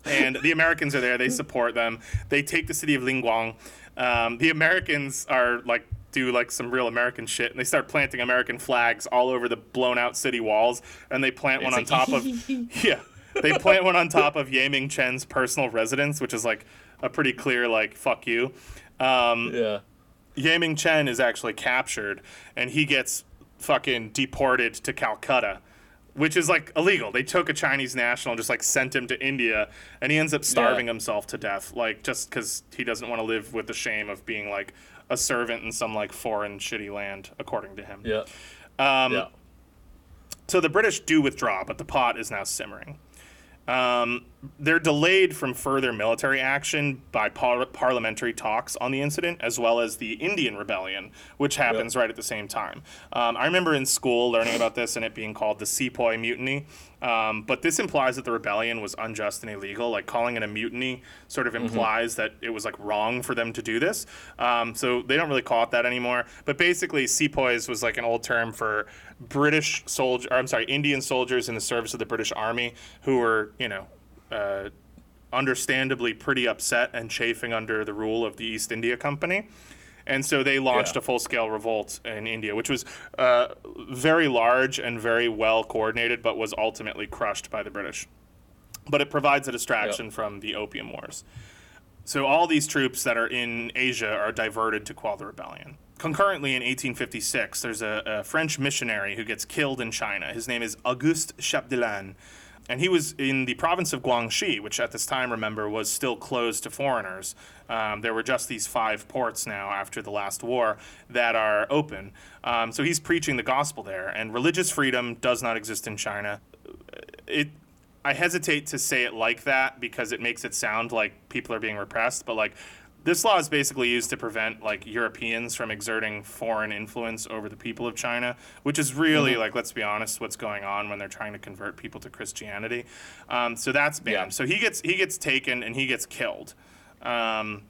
and the Americans are there. They support them. They take the city of Liangguang. Um, the Americans are like do like some real American shit, and they start planting American flags all over the blown out city walls. And they plant one It's on like, top of yeah, they plant one on top of Ye Ming Chen's personal residence, which is like a pretty clear like fuck you. Um, yeah. Ye Ming Chen is actually captured and he gets fucking deported to Calcutta, which is like illegal. They took a Chinese national and just like sent him to India and he ends up starving Yeah. himself to death, like just because he doesn't want to live with the shame of being like a servant in some like foreign shitty land, according to him. Yeah. Um, yeah. So the British do withdraw, but the pot is now simmering. Um, they're delayed from further military action by par- parliamentary talks on the incident, as well as the Indian Rebellion, which happens right at the same time. Um, I remember in school learning about this and it being called the Sepoy Mutiny. Um, but this implies that the rebellion was unjust and illegal. Like calling it a mutiny sort of implies that it was like wrong for them to do this. Um, so they don't really call it that anymore. But basically, sepoys was like an old term for British soldier. I'm sorry, Indian soldiers in the service of the British Army who were, you know, uh, understandably pretty upset and chafing under the rule of the East India Company. And so they launched Yeah. a full scale revolt in India, which was uh, very large and very well coordinated, but was ultimately crushed by the British. But it provides a distraction from the Opium Wars. So all these troops that are in Asia are diverted to quell the rebellion. Concurrently, in 1856, there's a, a French missionary who gets killed in China. His name is Auguste Chapdelaine. And he was in the province of Guangxi, which at this time, remember, was still closed to foreigners. Um, there were just these five ports now after the last war that are open. Um, so he's preaching the gospel there. And religious freedom does not exist in China. It, I hesitate to say it like that because it makes it sound like people are being repressed, but like this law is basically used to prevent like Europeans from exerting foreign influence over the people of China, which is really like let's be honest, what's going on when they're trying to convert people to Christianity. Um, so that's banned. Yeah. So he gets he gets taken and he gets killed. Um,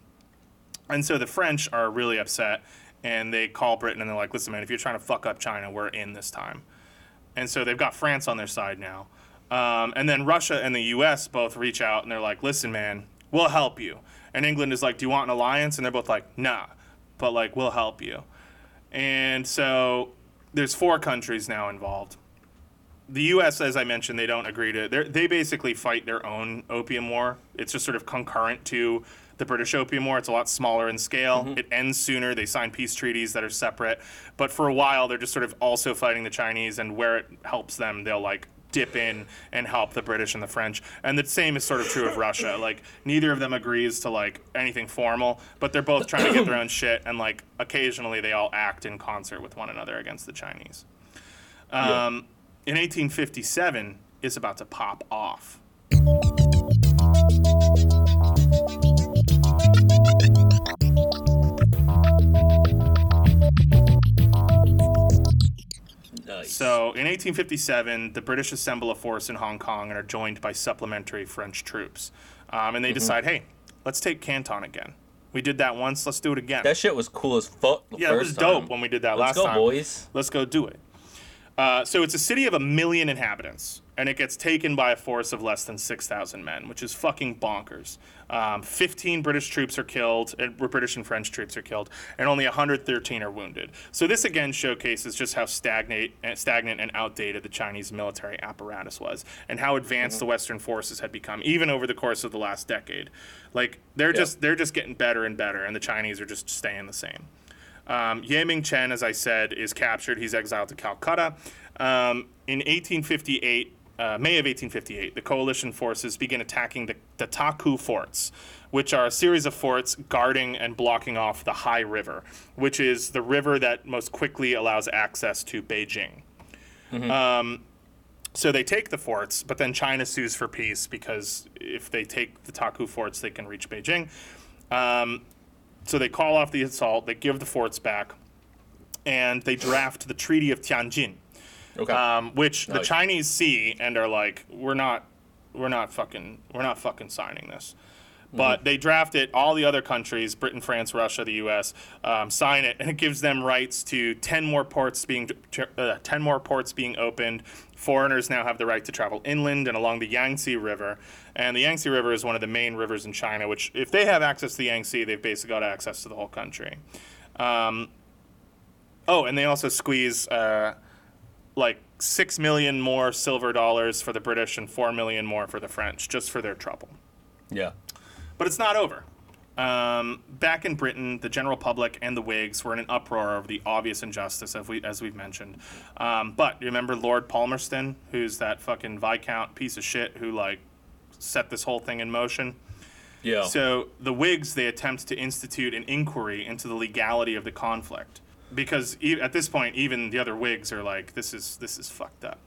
and so the French are really upset and they call Britain and they're like, listen, man, if you're trying to fuck up China, we're in this time. And so they've got France on their side now. Um, and then Russia and the US both reach out and they're like, listen, man, we'll help you. And England is like, do you want an alliance? And they're both like, nah, but like, we'll help you. And so there's four countries now involved. The U.S., as I mentioned, they don't agree to. They basically fight their own opium war. It's just sort of concurrent to the British opium war. It's a lot smaller in scale. Mm-hmm. It ends sooner. They sign peace treaties that are separate. But for a while, they're just sort of also fighting the Chinese, and where it helps them, they'll like dip in and help the British and the French. And the same is sort of true of Russia. Like neither of them agrees to like anything formal, but they're both trying to get their own shit. And like occasionally, they all act in concert with one another against the Chinese. Um, In 1857, is about to pop off. Nice. So in 1857, the British assemble a force in Hong Kong and are joined by supplementary French troops. Um, and they decide, hey, let's take Canton again. We did that once, let's do it again. that shit was cool as fuck. the yeah, it was dope time. when we did that Let's last go, time. Let's go, boys. Let's go do it. Uh, so it's a city of a million inhabitants, and it gets taken by a force of less than 6,000 men, which is fucking bonkers. Um, 15 British troops are killed, and British and French troops are killed, and only 113 are wounded. So this again showcases just how stagnate, uh, stagnant and outdated the Chinese military apparatus was, and how advanced the Western forces had become, even over the course of the last decade. Like they're just they're just getting better and better, and the Chinese are just staying the same. Um, Ye Ming Chen, as I said, is captured. He's exiled to Calcutta. Um, in 1858, uh, May of 1858, the coalition forces begin attacking the, the Taku forts, which are a series of forts guarding and blocking off the Hai River, which is the river that most quickly allows access to Beijing. Um, so they take the forts, but then China sues for peace because if they take the Taku forts, they can reach Beijing. Um, so they call off the assault, they give the forts back, and they draft the Treaty of Tianjin, Okay. um, which the. Chinese see and are like, we're not, we're not fucking, we're not fucking signing this. But they draft it. All the other countries, Britain, France, Russia, the U.S., um, sign it, and it gives them rights to ten more ports being uh, ten more ports being opened. Foreigners now have the right to travel inland and along the Yangtze River, and the Yangtze River is one of the main rivers in China. Which, if they have access to the Yangtze, they've basically got access to the whole country. Um, oh, and they also squeeze uh, like six million more silver dollars for the British and four million more for the French, just for their trouble. yeah. But it's not over. Um, back in Britain, the general public and the Whigs were in an uproar over the obvious injustice, as, we, as we've mentioned. Um, but you remember Lord Palmerston, who's that fucking Viscount piece of shit who, like, set this whole thing in motion? Yeah. So the Whigs, they attempt to institute an inquiry into the legality of the conflict. Because e- at this point, even the other Whigs are like, this is, this is fucked up.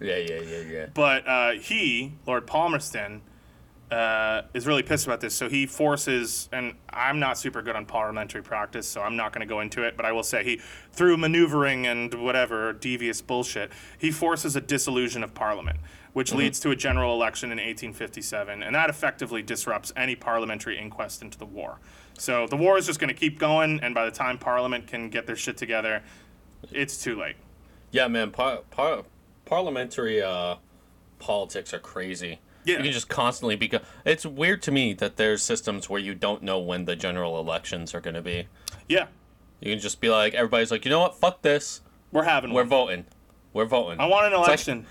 yeah, yeah, yeah, yeah. But uh, he, Lord Palmerston, uh, is really pissed about this. So he forces, and I'm not super good on parliamentary practice, so I'm not going to go into it. But I will say he, through maneuvering and whatever devious bullshit, he forces a dissolution of Parliament, which leads to a general election in 1857, and that effectively disrupts any parliamentary inquest into the war. So the war is just going to keep going, and by the time Parliament can get their shit together, it's too late. Yeah, man. Par- par- parliamentary uh, politics are crazy. Yeah. You can just constantly be. It's weird to me that there's systems where you don't know when the general elections are going to be. Yeah, You can just be like, everybody's like, you know what? Fuck this. we're having We're one. voting. We're voting. I want an election.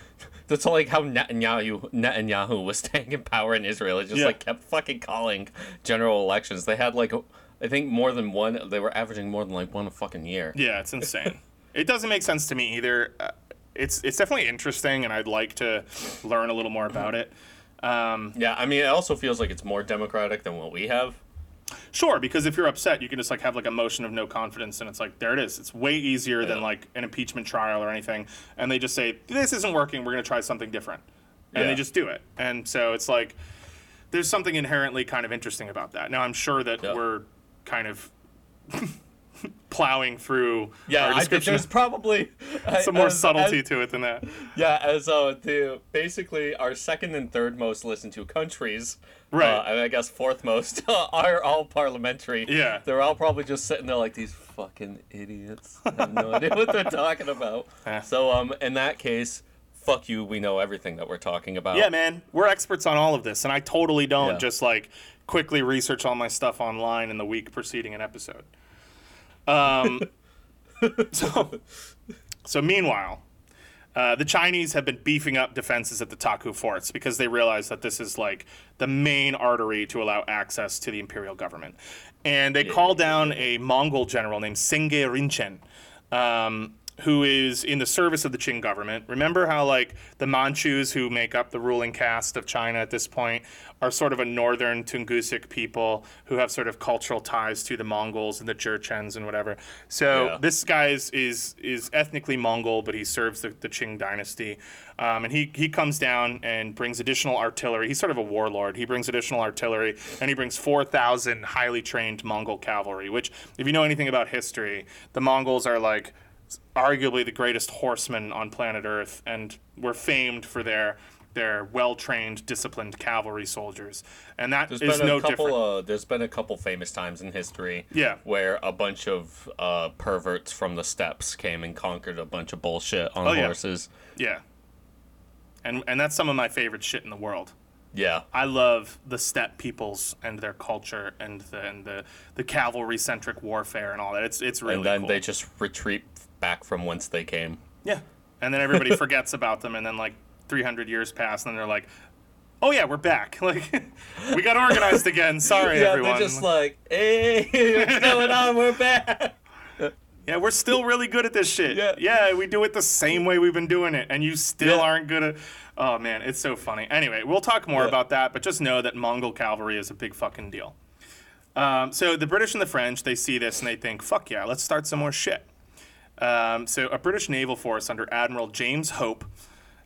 That's like how Netanyahu Netanyahu was staying in power in Israel. It just Yeah. like kept fucking calling general elections. They had like I think more than one. They were averaging more than like one a fucking year. Yeah, it's insane. it doesn't make sense to me either. Uh, it's it's definitely interesting, and I'd like to learn a little more about it. Um, Yeah, I mean, it also feels like it's more democratic than what we have. Sure, because if you're upset, you can just like have like a motion of no confidence, and it's like there it is. It's way easier than like an impeachment trial or anything. And they just say this isn't working. We're gonna try something different, and Yeah. they just do it. And so it's like there's something inherently kind of interesting about that. Now I'm sure that Yeah. we're kind of plowing through Yeah, our I think description. there's probably some more as- subtlety as- to it than that. Yeah, as uh, the basically our second and third most listened to countries, Right. Uh, and I guess fourth most are all parliamentary. Yeah. they're all probably just sitting there like these fucking idiots. I have no idea what they're talking about. So um, in that case, fuck you. We know everything that we're talking about. Yeah, man, we're experts on all of this, and I totally don't Yeah. just like quickly research all my stuff online in the week preceding an episode. Um, so, so meanwhile, uh, the Chinese have been beefing up defenses at the Taku forts because they realize that this is like the main artery to allow access to the imperial government, and they call down a Mongol general named Senge Rinchen. Um, who is in the service of the Qing government. Remember how like the Manchus who make up the ruling caste of China at this point are sort of a northern Tungusic people who have sort of cultural ties to the Mongols and the Jurchens and whatever. So Yeah. this guy is, is is ethnically Mongol, but he serves the, the Qing dynasty. Um, and he, he comes down and brings additional artillery. He's sort of a warlord. He brings additional artillery, and he brings 4,000 highly trained Mongol cavalry, which, if you know anything about history, the Mongols are like arguably the greatest horsemen on planet Earth, and were famed for their their well-trained, disciplined cavalry soldiers. And that There's is been a no couple. different. Uh, there's been a couple famous times in history. Yeah. Where a bunch of uh, perverts from the steppes came and conquered a bunch of bullshit on Oh, yeah. horses. yeah. And and that's some of my favorite shit in the world. Yeah. I love the steppe peoples and their culture and the and the, the cavalry centric warfare and all that. It's it's really and then cool. they just retreat back from whence they came. yeah. And then everybody forgets about them and then like 300 years pass and then they're like, "Oh yeah, we're back. Like we got organized again. Sorry yeah, everyone." they're just like, hey, what's going on? We're back. yeah, we're still really good at this shit. Yeah. yeah, we do it the same way we've been doing it and you still Yeah. aren't good at Oh man, it's so funny. Anyway, we'll talk more Yeah. about that, but just know that Mongol cavalry is a big fucking deal. Um, so the British and the French, they see this and they think, fuck yeah, let's start some more shit. Um, so a British naval force under Admiral James Hope,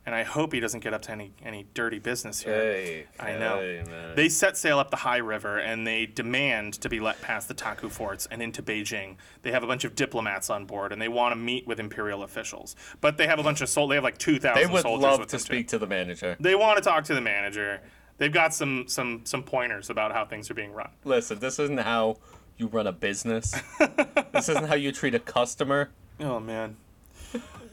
and I hope he doesn't get up to any, any dirty business here. Hey, I know. hey. They set sail up the Hai River and they demand to be let past the Taku forts and into Beijing. They have a bunch of diplomats on board and they want to meet with imperial officials. But they have a bunch of soldiers. They have like 2,000 They would soldiers love with to them, too. speak to the manager. They want to talk to the manager. They've got some some some pointers about how things are being run. Listen, this isn't how you run a business. this isn't how you treat a customer. Oh man.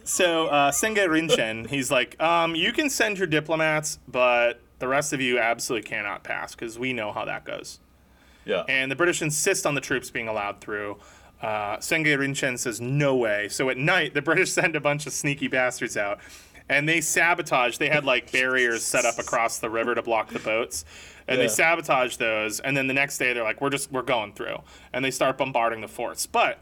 So uh, Senge Rinchen, he's like, um, you can send your diplomats, but the rest of you absolutely cannot pass because we know how that goes. Yeah. And the British insist on the troops being allowed through. Uh, Senge Rinchen says, no way. So at night, the British send a bunch of sneaky bastards out. And they sabotage. They had like barriers set up across the river to block the boats, and Yeah. they sabotage those. And then the next day, they're like, "We're just we're going through," and they start bombarding the forts. But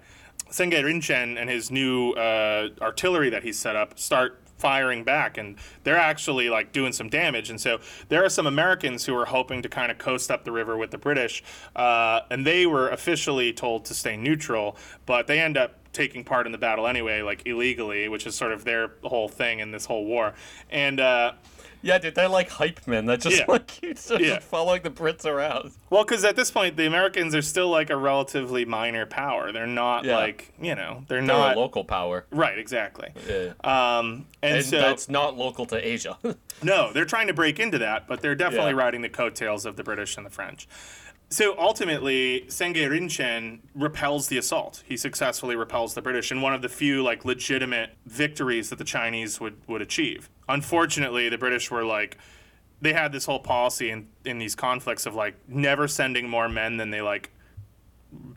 Senge Rinchen and his new uh, artillery that he's set up start firing back and they're actually like doing some damage. And so there are some americans who are hoping to kind of coast up the river with the british uh, and they were officially told to stay neutral but they end up taking part in the battle anyway like illegally which is sort of their whole thing in this whole war. And uh, yeah, dude, they're like hype men They're just Yeah. like you just Yeah. following the Brits around. well because at this point the americans are still like a relatively minor power they're not Yeah. like you know they're, They're not a local power. right exactly Yeah. um, and, and so that's not local to Asia. No, they're trying to break into that, but they're definitely Yeah. riding the coattails of the British and the French. So ultimately, Senge Rinchen repels the assault. He successfully repels the British in one of the few like legitimate victories that the Chinese would, would achieve. Unfortunately, the British were like they had this whole policy in, in these conflicts of like never sending more men than they like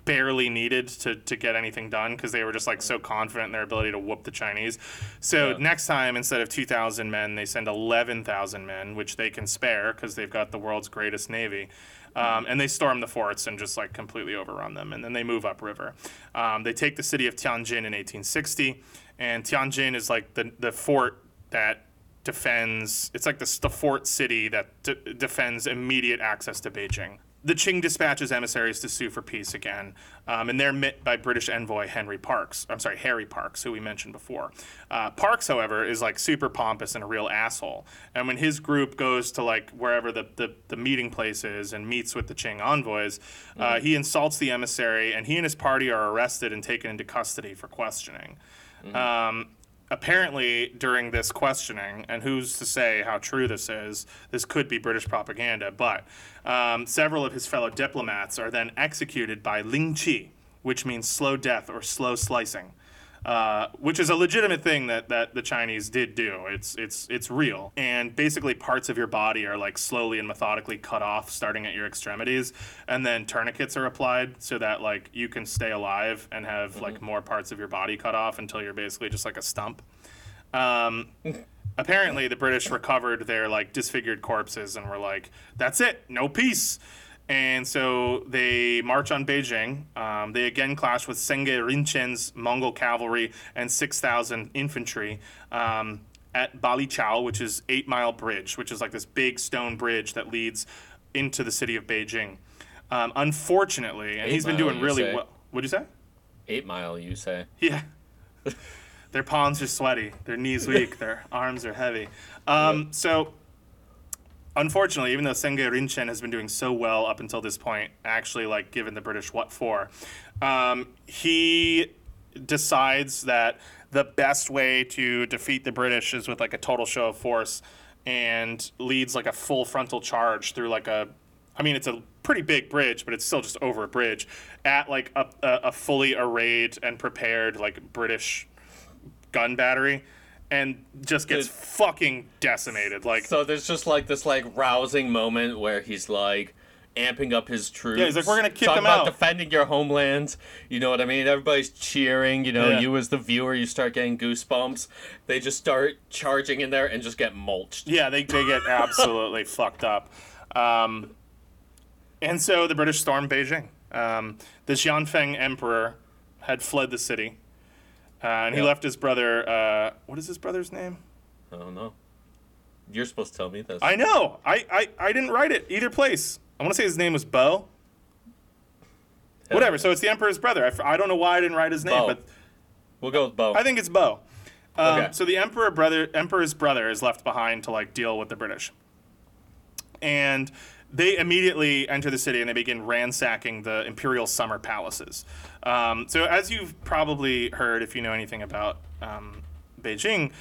barely needed to, to get anything done because they were just like so confident in their ability to whoop the Chinese. So Yeah. next time, instead of 2,000 men, they send 11,000 men, which they can spare because they've got the world's greatest navy. Um, and they storm the forts and just like completely overrun them. And then they move upriver. Um, they take the city of Tianjin in 1860. And Tianjin is like the, the fort that defends, it's like the, the fort city that defends immediate access to Beijing. The Qing dispatches emissaries to sue for peace again, um, and they're met by British envoy Henry Parkes. I'm sorry, Harry Parkes, who we mentioned before. Uh, Parkes, however, is like super pompous and a real asshole. And when his group goes to like wherever the, the, the meeting place is and meets with the Qing envoys, uh, he insults the emissary, and he and his party are arrested and taken into custody for questioning. Um, apparently during this questioning, and who's to say how true this is, this could be British propaganda, but um, several of his fellow diplomats are then executed by Lingchi, which means slow death or slow slicing. Uh, which is a legitimate thing that, that the Chinese did do. It's it's it's real, and basically parts of your body are like slowly and methodically cut off, starting at your extremities, and then tourniquets are applied so that like you can stay alive and have like more parts of your body cut off until you're basically just like a stump. Um, apparently, the British recovered their like disfigured corpses and were like, "That's it, no peace." And so they march on Beijing. Um, they again clash with Senge Rinchen's Mongol cavalry and 6,000 infantry um, at Baliqiao, which is Eight Mile Bridge, which is like this big stone bridge that leads into the city of Beijing. Um, unfortunately, and Eight he's been doing really say? well. What'd you say? Eight Mile, you say? Yeah. their palms are sweaty, their knees weak, their arms are heavy. Um, so, unfortunately, even though Senge Rinchen has been doing so well up until this point, actually like given the British what for, um, he decides that the best way to defeat the British is with like a total show of force, and leads like a full frontal charge through like a I mean, it's a pretty big bridge, but it's still just over a bridge at like a, a, a fully arrayed and prepared like British gun battery, and just gets Good. fucking decimated. Like, So there's just like this like rousing moment where he's like amping up his troops. Yeah, he's like, "We're gonna kick Talking them about out." defending your homeland. You know what I mean? Everybody's cheering. You know, Yeah. you as the viewer, you start getting goosebumps. They just start charging in there and just get mulched. yeah, they they get absolutely fucked up. Um, and so the British stormed Beijing. Um, the Xianfeng Emperor had fled the city, uh, and he left his brother. Uh, what is his brother's name? I don't know. You're supposed to tell me this. I know. I, I, I didn't write it either place. I want to say his name was Bo. Whatever. So it's the Emperor's brother. I, I don't know why I didn't write his name, Bo. but We'll go with Bo. I think it's Bo. Um, Okay. So the Emperor brother, Emperor's brother, is left behind to like deal with the British, and they immediately enter the city and they begin ransacking the imperial summer palaces. Um, so as you've probably heard, if you know anything about um, Beijing,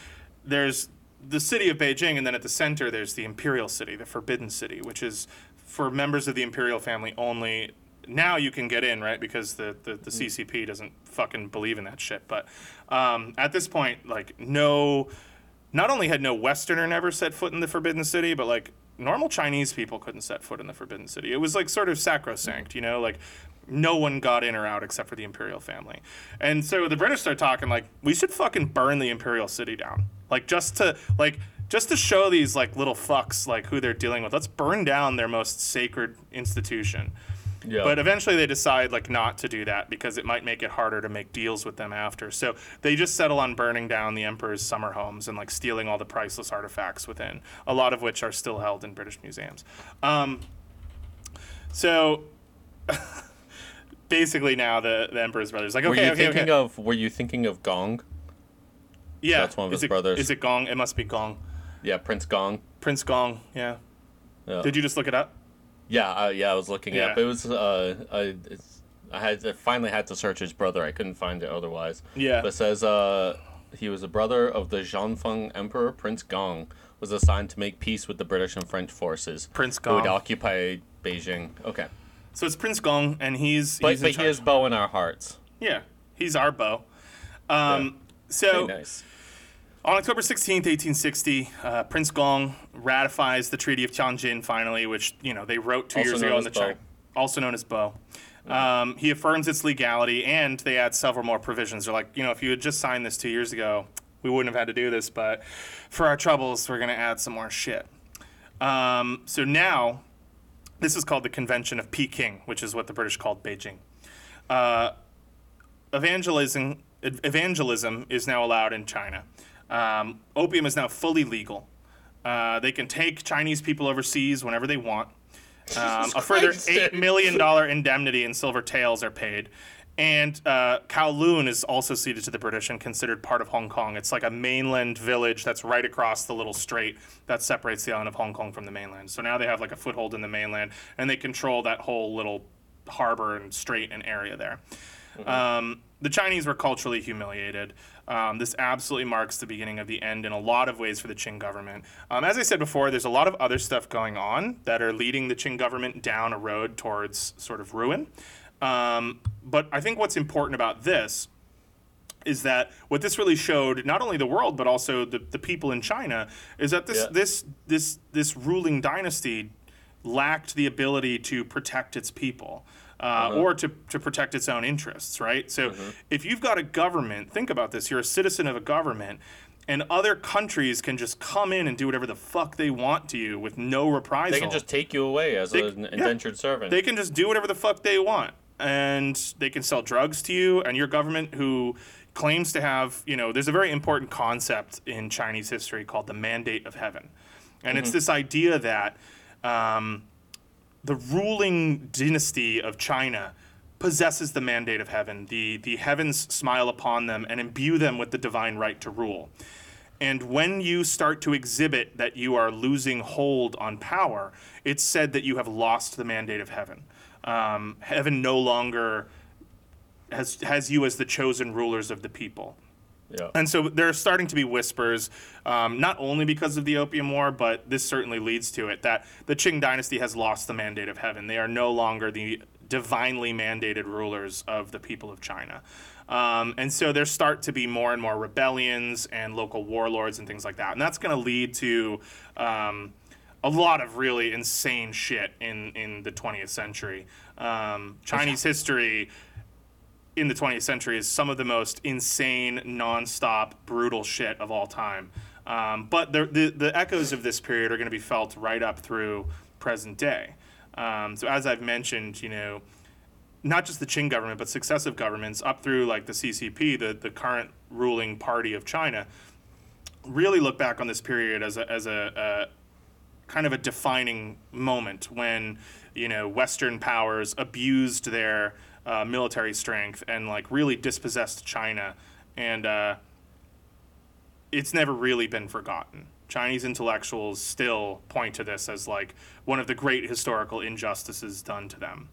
there's the city of Beijing, and then at the center there's the imperial city, the Forbidden City, which is for members of the imperial family only. Now you can get in, right? Because the, the, the CCP doesn't fucking believe in that shit. But um, at this point, like, no, not only had no Westerner never set foot in the Forbidden City, but like normal Chinese people couldn't set foot in the Forbidden City. It was like sort of sacrosanct, you know, like no one got in or out except for the imperial family. And so the British start talking like we should fucking burn the imperial city down. Like just to like just to show these like little fucks like who they're dealing with. Let's burn down their most sacred institution. Yeah. But eventually they decide like not to do that because it might make it harder to make deals with them after. So they just settle on burning down the emperor's summer homes and like stealing all the priceless artifacts within, a lot of which are still held in British museums. Um, so basically now the, the emperor's brother's like, were okay, you okay, thinking okay. of? Were you thinking of Gong? yeah, that's one of is his it, brothers. Is it Gong? It must be Gong. Yeah, Prince Gong. Prince Gong, yeah. Yeah. Did you just look it up? Yeah, uh, yeah, I was looking it up. It was uh, I, I had I finally had to search his brother. I couldn't find it otherwise. Yeah. But it says uh, he was a brother of the Xianfeng Emperor. Prince Gong was assigned to make peace with the British and French forces Prince who would occupy Beijing. Okay, So it's Prince Gong, and he's but he's but he is bow in our hearts. Yeah, he's our bow. Um, So Very nice. On October 16th, 1860, uh, Prince Gong ratifies the Treaty of Tianjin finally, which you know they wrote two Also years ago in the. China, also known as Bo. Um, he affirms its legality, and they add several more provisions. They're like, you know, if you had just signed this two years ago, we wouldn't have had to do this, but for our troubles, we're going to add some more shit. Um, so now, this is called the Convention of Peking, which is what the British called Beijing. Uh, evangelism evangelism is now allowed in China. Um, opium is now fully legal. Uh, they can take Chinese people overseas whenever they want. Um, a further eight million dollar indemnity in silver taels are paid. And uh, Kowloon is also ceded to the British and considered part of Hong Kong. It's like a mainland village that's right across the little strait that separates the island of Hong Kong from the mainland. So now they have like a foothold in the mainland, and they control that whole little harbor and strait and area there. Um, the Chinese were culturally humiliated. Um, this absolutely marks the beginning of the end in a lot of ways for the Qing government. Um, as I said before, there's a lot of other stuff going on that are leading the Qing government down a road towards sort of ruin. Um, but I think what's important about this is that what this really showed not only the world but also the, the people in China is that this Yeah. this this this ruling dynasty lacked the ability to protect its people uh, or to, to protect its own interests right? So if you've got a government think about this you're a citizen of a government and other countries can just come in and do whatever the fuck they want to you with no reprisal They can just take you away as They- an yeah. indentured servant. they can just do whatever the fuck they want and they can sell drugs to you and your government who claims to have you know there's a very important concept in chinese history called the mandate of heaven. And it's this idea that um, the ruling dynasty of china possesses the mandate of heaven the, the heavens smile upon them and imbue them with the divine right to rule and when you start to exhibit that you are losing hold on power, it's said that you have lost the mandate of heaven. Um, heaven no longer has, has you as the chosen rulers of the people. Yeah. And so there are starting to be whispers, um, not only because of the Opium War, but this certainly leads to it, that the Qing dynasty has lost the mandate of heaven. They are no longer the divinely mandated rulers of the people of China. Um, and so there start to be more and more rebellions and local warlords and things like that. And that's going to lead to um, a lot of really insane shit in, in the 20th century. Um, Chinese history in the 20th century is some of the most insane, nonstop, brutal shit of all time. Um, but the, the, the echoes of this period are going to be felt right up through present day. Um, so as I've mentioned, you know, not just the Qing government, but successive governments up through like the CCP, the, the current ruling party of China, really look back on this period as a, as a, a kind of a defining moment when you know Western powers abused their uh, military strength and like really dispossessed China, and uh, it's never really been forgotten. Chinese intellectuals still point to this as like one of the great historical injustices done to them.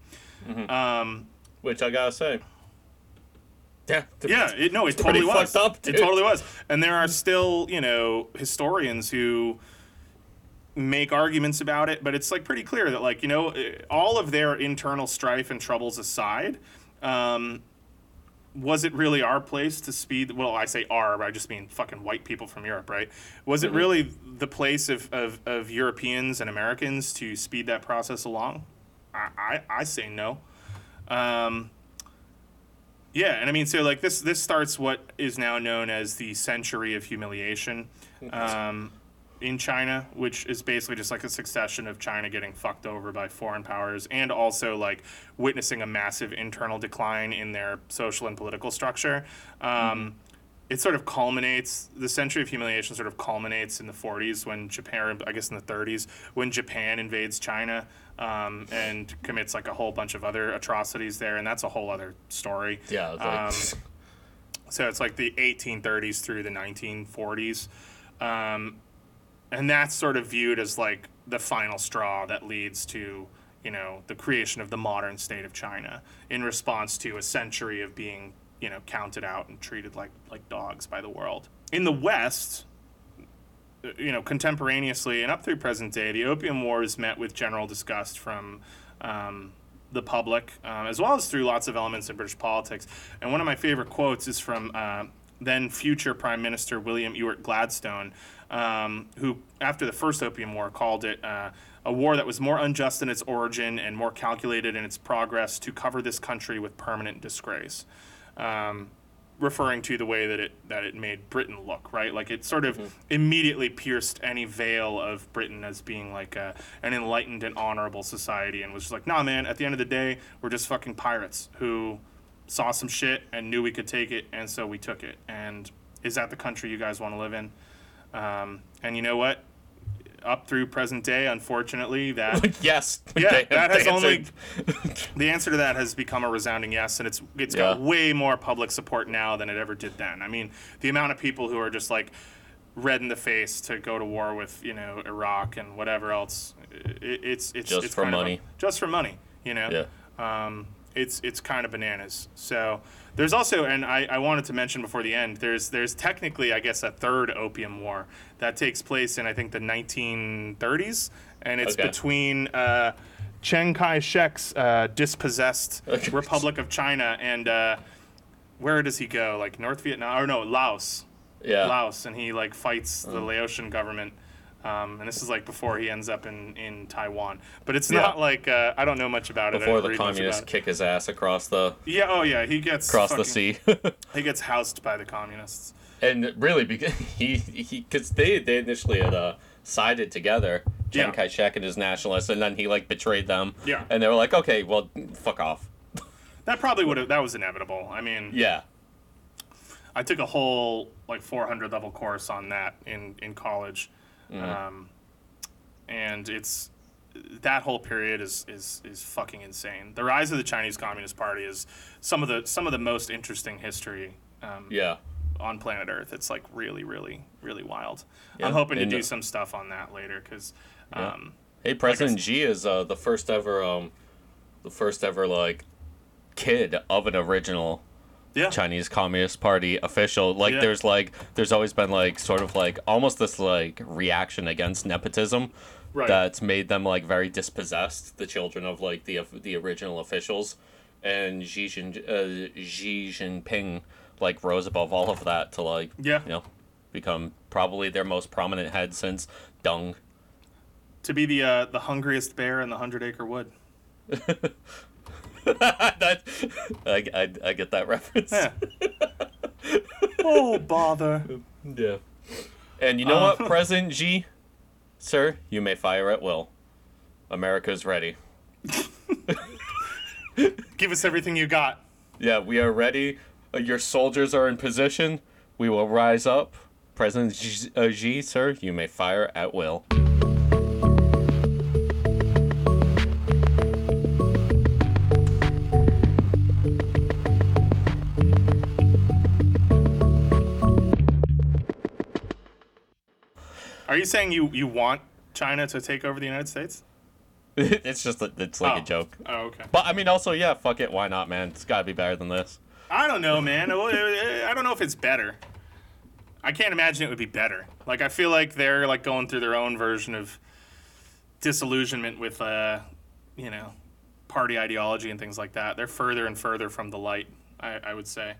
Um, Which I gotta say. Yeah. yeah, it, no, it totally was. fucked up, It totally was. And there are still, you know, historians who make arguments about it, but it's like pretty clear that, like, you know, eh, all of their internal strife and troubles aside, um, was it really our place to speed? Well, I say our, but I just mean fucking white people from Europe, right? Was Mm-hmm. it really the place of, of, of Europeans and Americans to speed that process along? I, I, I say no. Um, yeah, and I mean, so like this this starts what is now known as the century of humiliation um, in China, which is basically just like a succession of China getting fucked over by foreign powers and also like witnessing a massive internal decline in their social and political structure. Um, It sort of culminates, the century of humiliation sort of culminates in the 40s when Japan, I guess in the 30s, when Japan invades China um, and commits like a whole bunch of other atrocities there. And that's a whole other story. Yeah. Like, Um, so it's like the 1830s through the 1940s. Um, and that's sort of viewed as like the final straw that leads to, you know, the creation of the modern state of China in response to a century of being, you know, counted out and treated like, like dogs by the world. In the West, uh, you know, contemporaneously and up through present day, the Opium Wars met with general disgust from um, the public, um, as well as through lots of elements in British politics. And one of my favorite quotes is from uh, then future Prime Minister William Ewart Gladstone, um, who, after the first Opium War, called it uh, a war that was more unjust in its origin and more calculated in its progress to cover this country with permanent disgrace. Um, referring to the way that it that it made Britain look, right? Like it sort of immediately pierced any veil of Britain as being like a, an enlightened and honorable society, and was just like, nah, man. At the end of the day, we're just fucking pirates who saw some shit and knew we could take it, and so we took it. And is that the country you guys want to live in? Um, and you know what? up through present day, unfortunately, that yes. Yeah, that has only the answer to that has become a resounding yes, and it's it's Yeah. got way more public support now than it ever did then. I mean, the amount of people who are just like red in the face to go to war with you know Iraq and whatever else, it, it's it's Just it's for of a- money. just for money, you know. Yeah. Um, it's it's kind of bananas. So there's also, and I, I wanted to mention before the end, there's there's technically I guess a third opium war that takes place in I think the 1930s, and it's Okay. between uh, Chiang Kai-shek's uh, dispossessed Okay. Republic of China and uh, where does he go? Like North Vietnam or no Laos? Yeah. Laos, and he like fights Oh. the Laotian government. Um, and this is like before he ends up in, in Taiwan, but it's Yeah. not like uh, I don't know much about it. Before the communists kick his ass across the Yeah. Oh yeah. He gets across the sea. He gets housed by the communists. and really because he he because they they initially had uh sided together Chiang Yeah. Kai-shek and his nationalists and then he like betrayed them Yeah. and they were like okay well fuck off That probably would have. That was inevitable. I mean, yeah I took a whole like 400 level course on that in in college, Mm-hmm. um, and it's that whole period is is is fucking insane. The rise of the Chinese Communist Party is some of the some of the most interesting history. Um, yeah on planet Earth. It's like really, really, really wild. Yeah, I'm hoping to and, do uh, some stuff on that later because, Yeah. um, hey President Xi is uh the first ever um the first ever like kid of an original yeah, Chinese Communist Party official. Like Yeah. there's like there's always been like sort of like almost this like reaction against nepotism Right. that's made them like very dispossessed, the children of like the the original officials. And Xi, Jin, uh, Xi Jinping like rose above all of that to like Yeah. you know become probably their most prominent head since Deng. to be the uh, the hungriest bear in the hundred acre wood. that, I, I, I get that reference. Yeah. oh bother. Yeah. And you know Uh, what, President G? Sir, you may fire at will. America's ready. Give us everything you got. Yeah, we are ready. Uh, Your soldiers are in position. We will rise up. President G, uh, Xi, sir, you may fire at will. Are you saying you you want China to take over the United States? it's just a, it's like oh. a joke. Oh, okay. But I mean, also, yeah, fuck it, why not, man? It's gotta be better than this. I don't know, man. I don't know if it's better. I can't imagine it would be better. Like I feel like they're like going through their own version of disillusionment with uh, you know, party ideology and things like that. They're further and further from the light. I, I would say.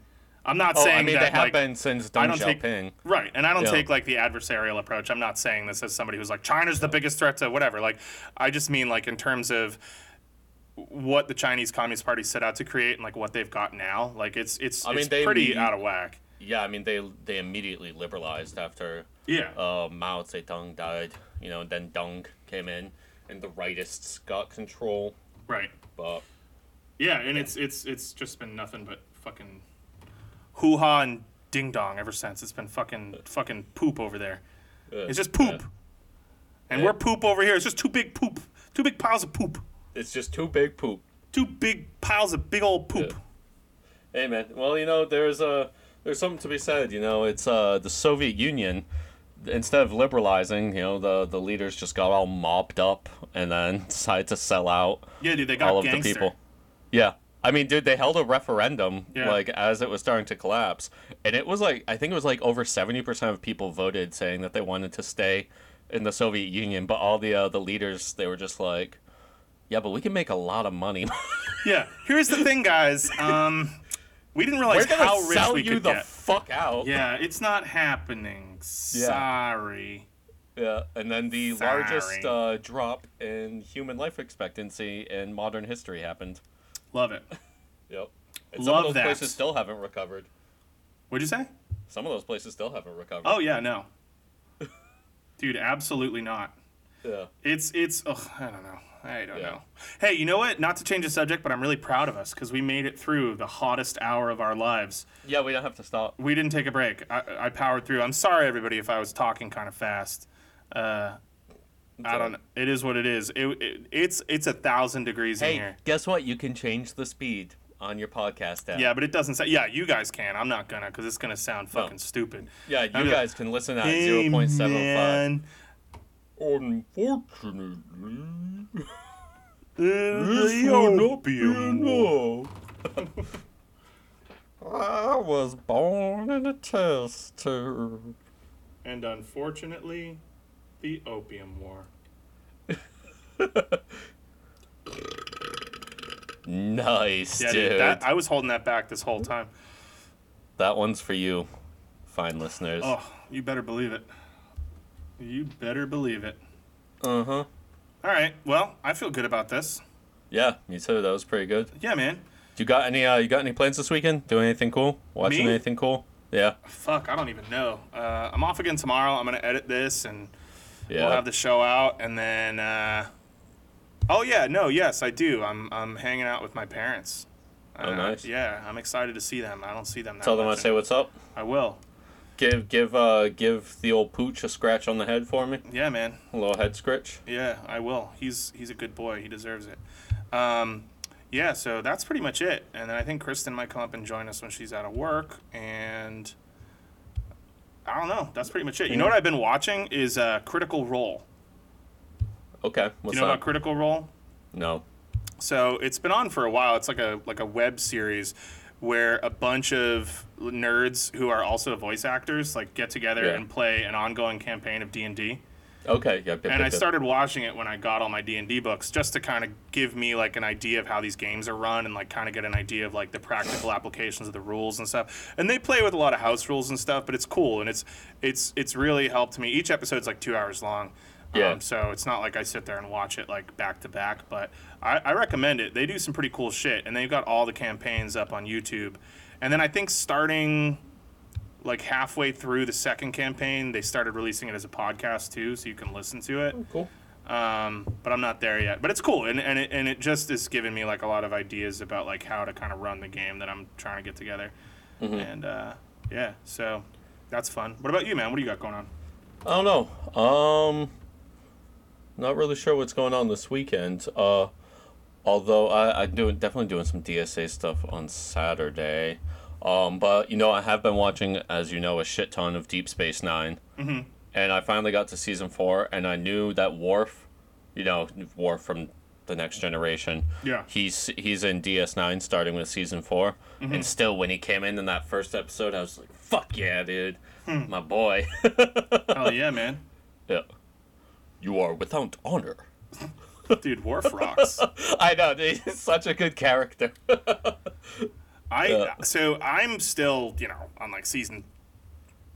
I'm not Oh, saying I mean, that they have like, been since I don't take- Right, and I don't Yeah. take like the adversarial approach. I'm not saying this as somebody who's like China's the biggest threat to whatever. Like, I just mean like in terms of what the Chinese Communist Party set out to create and like what they've got now. Like, it's it's I mean, it's they pretty out of whack. Yeah, I mean, they they immediately liberalized after Yeah. uh, Mao Zedong died. You know, and then Deng came in, and the rightists got control. right. But Yeah, and it's it's it's just been nothing but fucking hoo ha and ding dong ever since. It's been fucking fucking poop over there. uh, It's just poop. yeah. And Yeah. we're poop over here. It's just two big poop. Two big piles of poop. it's just too big poop. Two big piles of big old poop. Hey man, well you know there's a there's something to be said. You know, it's uh the Soviet Union. Instead of liberalizing, you know, the the leaders just got all mopped up and then decided to sell out Yeah, dude, they got all of gangster. the people. Yeah. I mean, dude, they held a referendum Yeah. like as it was starting to collapse, and it was like I think it was like over seventy percent of people voted saying that they wanted to stay in the Soviet Union, but all the uh, the leaders they were just like, yeah, but we can make a lot of money. Yeah. Here's the thing, guys. Um, we didn't realize We're how rich sell we you could the get. fuck out. yeah, it's not happening. Sorry. Yeah, and then the Sorry. largest uh, drop in human life expectancy in modern history happened. Love it. Yep. And Love some of those that. places still haven't recovered. What'd you say? Some of those places still haven't recovered. Oh yeah, no. Dude, absolutely not. Yeah. It's it's ugh, I don't know. I don't Yeah. know. Hey, you know what? Not to change the subject, but I'm really proud of us because we made it through the hottest hour of our lives. Yeah, we don't have to stop. We didn't take a break. I, I powered through. I'm sorry, everybody, if I was talking kind of fast. Uh, I don't know. It is what it is. It, it it's it's a thousand degrees in here. guess what? You can change the speed on your podcast app. Yeah, but it doesn't say. Yeah, you guys can. I'm not gonna because it's gonna sound fucking stupid. Yeah, you I'm guys can listen at Hey, zero point seven five. man. Unfortunately, Uh, the opium war. I was born in a test tube. And unfortunately, the opium war. Nice, Yeah, dude. dude. That, I was holding that back this whole time. that one's for you, fine listeners. Oh, you better believe it. You better believe it. Uh huh. All right. Well, I feel good about this. Yeah, me too. That was pretty good. Yeah, man. You got any? Uh, you got any plans this weekend? Doing anything cool? Watching Me? anything cool? Yeah. Fuck, I don't even know. Uh, I'm off again tomorrow. I'm gonna edit this and Yeah. we'll have the show out, and then. Uh, oh yeah, no, yes, I do. I'm I'm hanging out with my parents. Oh, Uh, nice. Yeah, I'm excited to see them. I don't see them. That Tell them I say what's up. I will. Give give uh give the old pooch a scratch on the head for me. Yeah, man. A little head scratch. Yeah, I will. He's he's a good boy. He deserves it. Um, yeah, so that's pretty much it. And then I think Kristen might come up and join us when she's out of work. And I don't know. That's pretty much it. You know what I've been watching is uh, Critical Role. Okay. Do What's you know that? about Critical Role? no. So it's been on for a while. It's like a like a web series where a bunch of nerds who are also voice actors like get together Yeah. and play an ongoing campaign of D and D. Okay. Yeah. Yep, and yep, I yep. started watching it when I got all my D and D books, just to kind of give me like an idea of how these games are run, and like kind of get an idea of like the practical applications of the rules and stuff. And they play with a lot of house rules and stuff, but it's cool and it's it's it's really helped me. Each episode's like two hours long. Yeah. Um, so it's not like I sit there and watch it like back to back, but I, I recommend it. They do some pretty cool shit, and they've got all the campaigns up on YouTube. And then I think starting like halfway through the second campaign, they started releasing it as a podcast too, so you can listen to it. Cool. Um, but I'm not there yet. But it's cool, and and it, and it just is giving me like a lot of ideas about like how to kind of run the game that I'm trying to get together. Mm-hmm. And uh, yeah, so that's fun. What about you, man? What do you got going on? I don't know. Um, not really sure what's going on this weekend. Uh, although I I'm doing definitely doing some DSA stuff on Saturday. Um, but you know I have been watching, as you know, a shit ton of Deep Space 9 Mm-hmm. and I finally got to season four, and I knew that Worf, you know, Worf from the Next Generation. Yeah. He's he's in DS nine starting with season 4 Mm-hmm. and still when he came in in that first episode, I was like, "Fuck yeah, dude, Hmm. my boy." Hell yeah, man. Yeah. You are without honor. Dude, Worf rocks. I know, dude, he's such a good character. I Yeah. so I'm still you know on like season,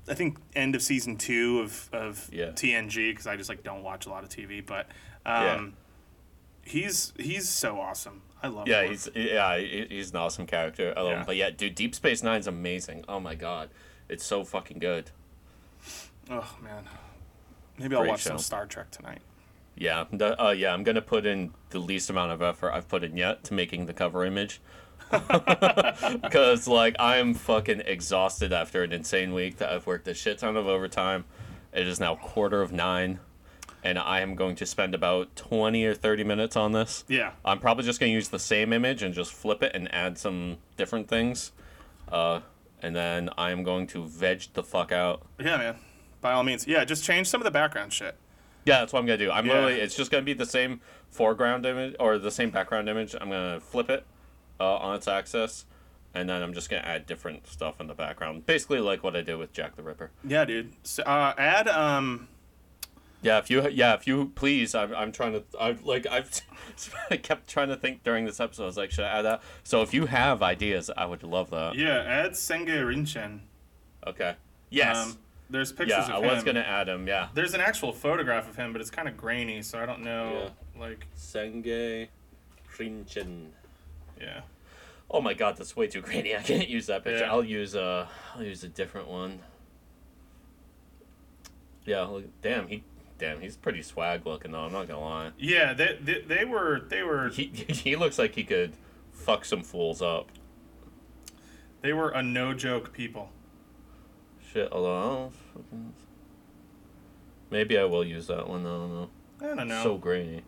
I think end of season two of of Yeah. TNG because I just like don't watch a lot of TV, but Yeah. um, he's he's so awesome. I love. yeah, Worf. he's yeah, he's an awesome character. I love Yeah. him. But yeah, dude, Deep Space Nine's amazing. Oh my god. It's so fucking good. Oh man, maybe I'll Great watch some. Star Trek tonight. Yeah, uh, yeah, I'm gonna put in the least amount of effort I've put in yet to making the cover image. Because, like, I'm fucking exhausted after an insane week that I've worked a shit ton of overtime. It is now quarter of nine, and I am going to spend about 20 or 30 minutes on this. Yeah, I'm probably just going to use the same image and just flip it and add some different things. Uh, and then I'm going to veg the fuck out. yeah, man. By all means, yeah. Just change some of the background shit. Yeah, that's what I'm gonna do. I'm Yeah. literally it's just gonna be the same foreground image or the same background image. I'm gonna flip it uh, on its axis, and then I'm just gonna add different stuff in the background. Basically, like what I did with Jack the Ripper. Yeah, dude. So, uh, add um. Yeah, if you yeah if you please, I'm, I'm trying to I've like I've I kept trying to think during this episode. I was like, should I add that? So if you have ideas, I would love that. Yeah, add Senge Rinchen. Okay. Yes. Um, there's pictures yeah, of I him. was gonna add him. Yeah. There's an actual photograph of him, but it's kind of grainy, so I don't know. Yeah. Like, Senge Shinchin. Yeah. Oh my god, that's way too grainy. I can't use that picture. Yeah. I'll use uh I'll use a different one. Yeah, look, damn, he damn, he's pretty swag looking though, I'm not gonna lie. Yeah, they, they, they were they were He he looks like he could fuck some fools up. they were a no joke people. Shit, although Maybe I will use that one, I don't know. I don't know. So grainy.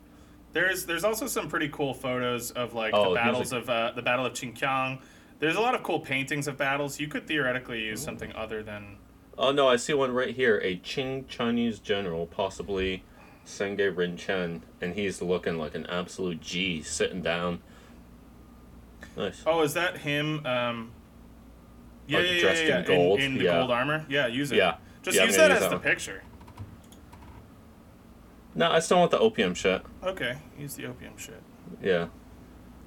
There's there's also some pretty cool photos of like Oh, the here's battles a- of uh, the Battle of Zhenjiang. There's a lot of cool paintings of battles. You could theoretically use something other than Oh no, I see one right here. A Qing Chinese general, possibly Senge Rinchen, and he's looking like an absolute G, sitting down. Nice. Oh, is that him? Um, yeah, Like yeah, yeah, dressed yeah, in gold? in, the Yeah. gold armor. Yeah, use it. Yeah. Just Yeah, I'm use that use as that the one. picture. No, I still want the opium shit. Okay, use the opium shit. Yeah.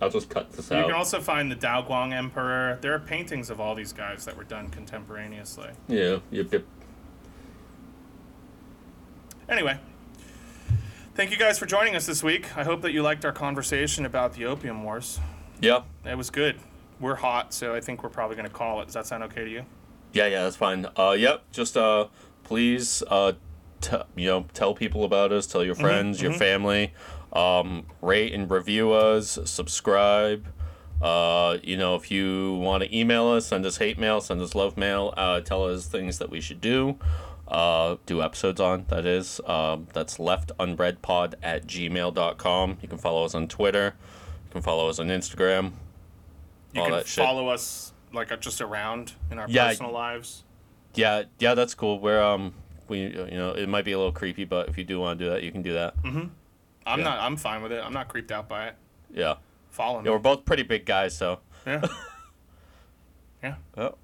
I'll just cut this out. You can also find the Daoguang Emperor. There are paintings of all these guys that were done contemporaneously. yeah. Yep. Yep. Anyway, thank you guys for joining us this week. I hope that you liked our conversation about the Opium Wars. Yeah. It was good. We're hot, so I think we're probably going to call it. Does that sound okay to you? Yeah. Yeah. That's fine. Uh. Yep. Just uh. Please uh. T- you know, tell people about us. Tell your friends, your family. Um, rate and review us. Subscribe. Uh, you know, if you want to email us, send us hate mail, send us love mail. Uh, tell us things that we should do. Uh, do episodes on that is. Um, that's leftandredpod at gmail.com. You can follow us on Twitter. You can follow us on Instagram. You All can that shit. follow us like just around in our Yeah. personal lives. Yeah, yeah, that's cool. We're um, we you know it might be a little creepy, but if you do want to do that, you can do that. I'm Yeah. not. I'm fine with it. I'm not creeped out by it. Yeah, Follow me. yeah, we're both pretty big guys, so yeah. yeah. oh.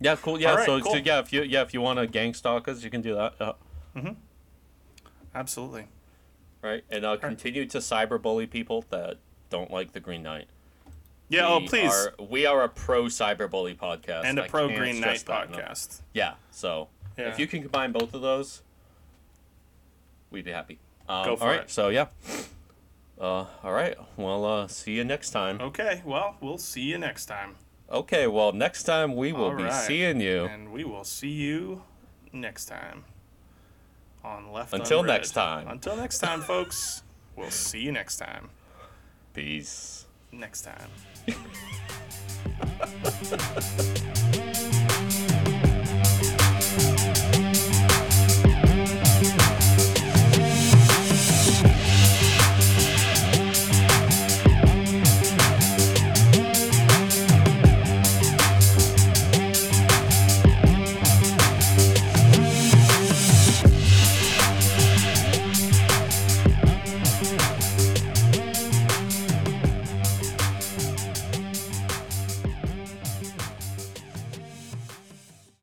yeah, cool. Yeah, All right, so, cool. so yeah, if you yeah if you want to gang stalk us, you can do that. Yeah. Absolutely. Right, and uh, continue to cyberbully people that don't like the Green Knight. Yeah. oh, please. Are, we are a pro cyberbully podcast and a pro Green Knight that enough. podcast. Yeah, so Yeah. if you can combine both of those, we'd be happy. Um, Go for all right, it. so yeah. Uh, all right. Well, uh, see you next time. Okay. Well, we'll see you next time. Okay, well, next time we will All be right. seeing you. And we will see you next time on Left Until and Red. next time. Until next time, folks. We'll see you next time. Peace. Next time.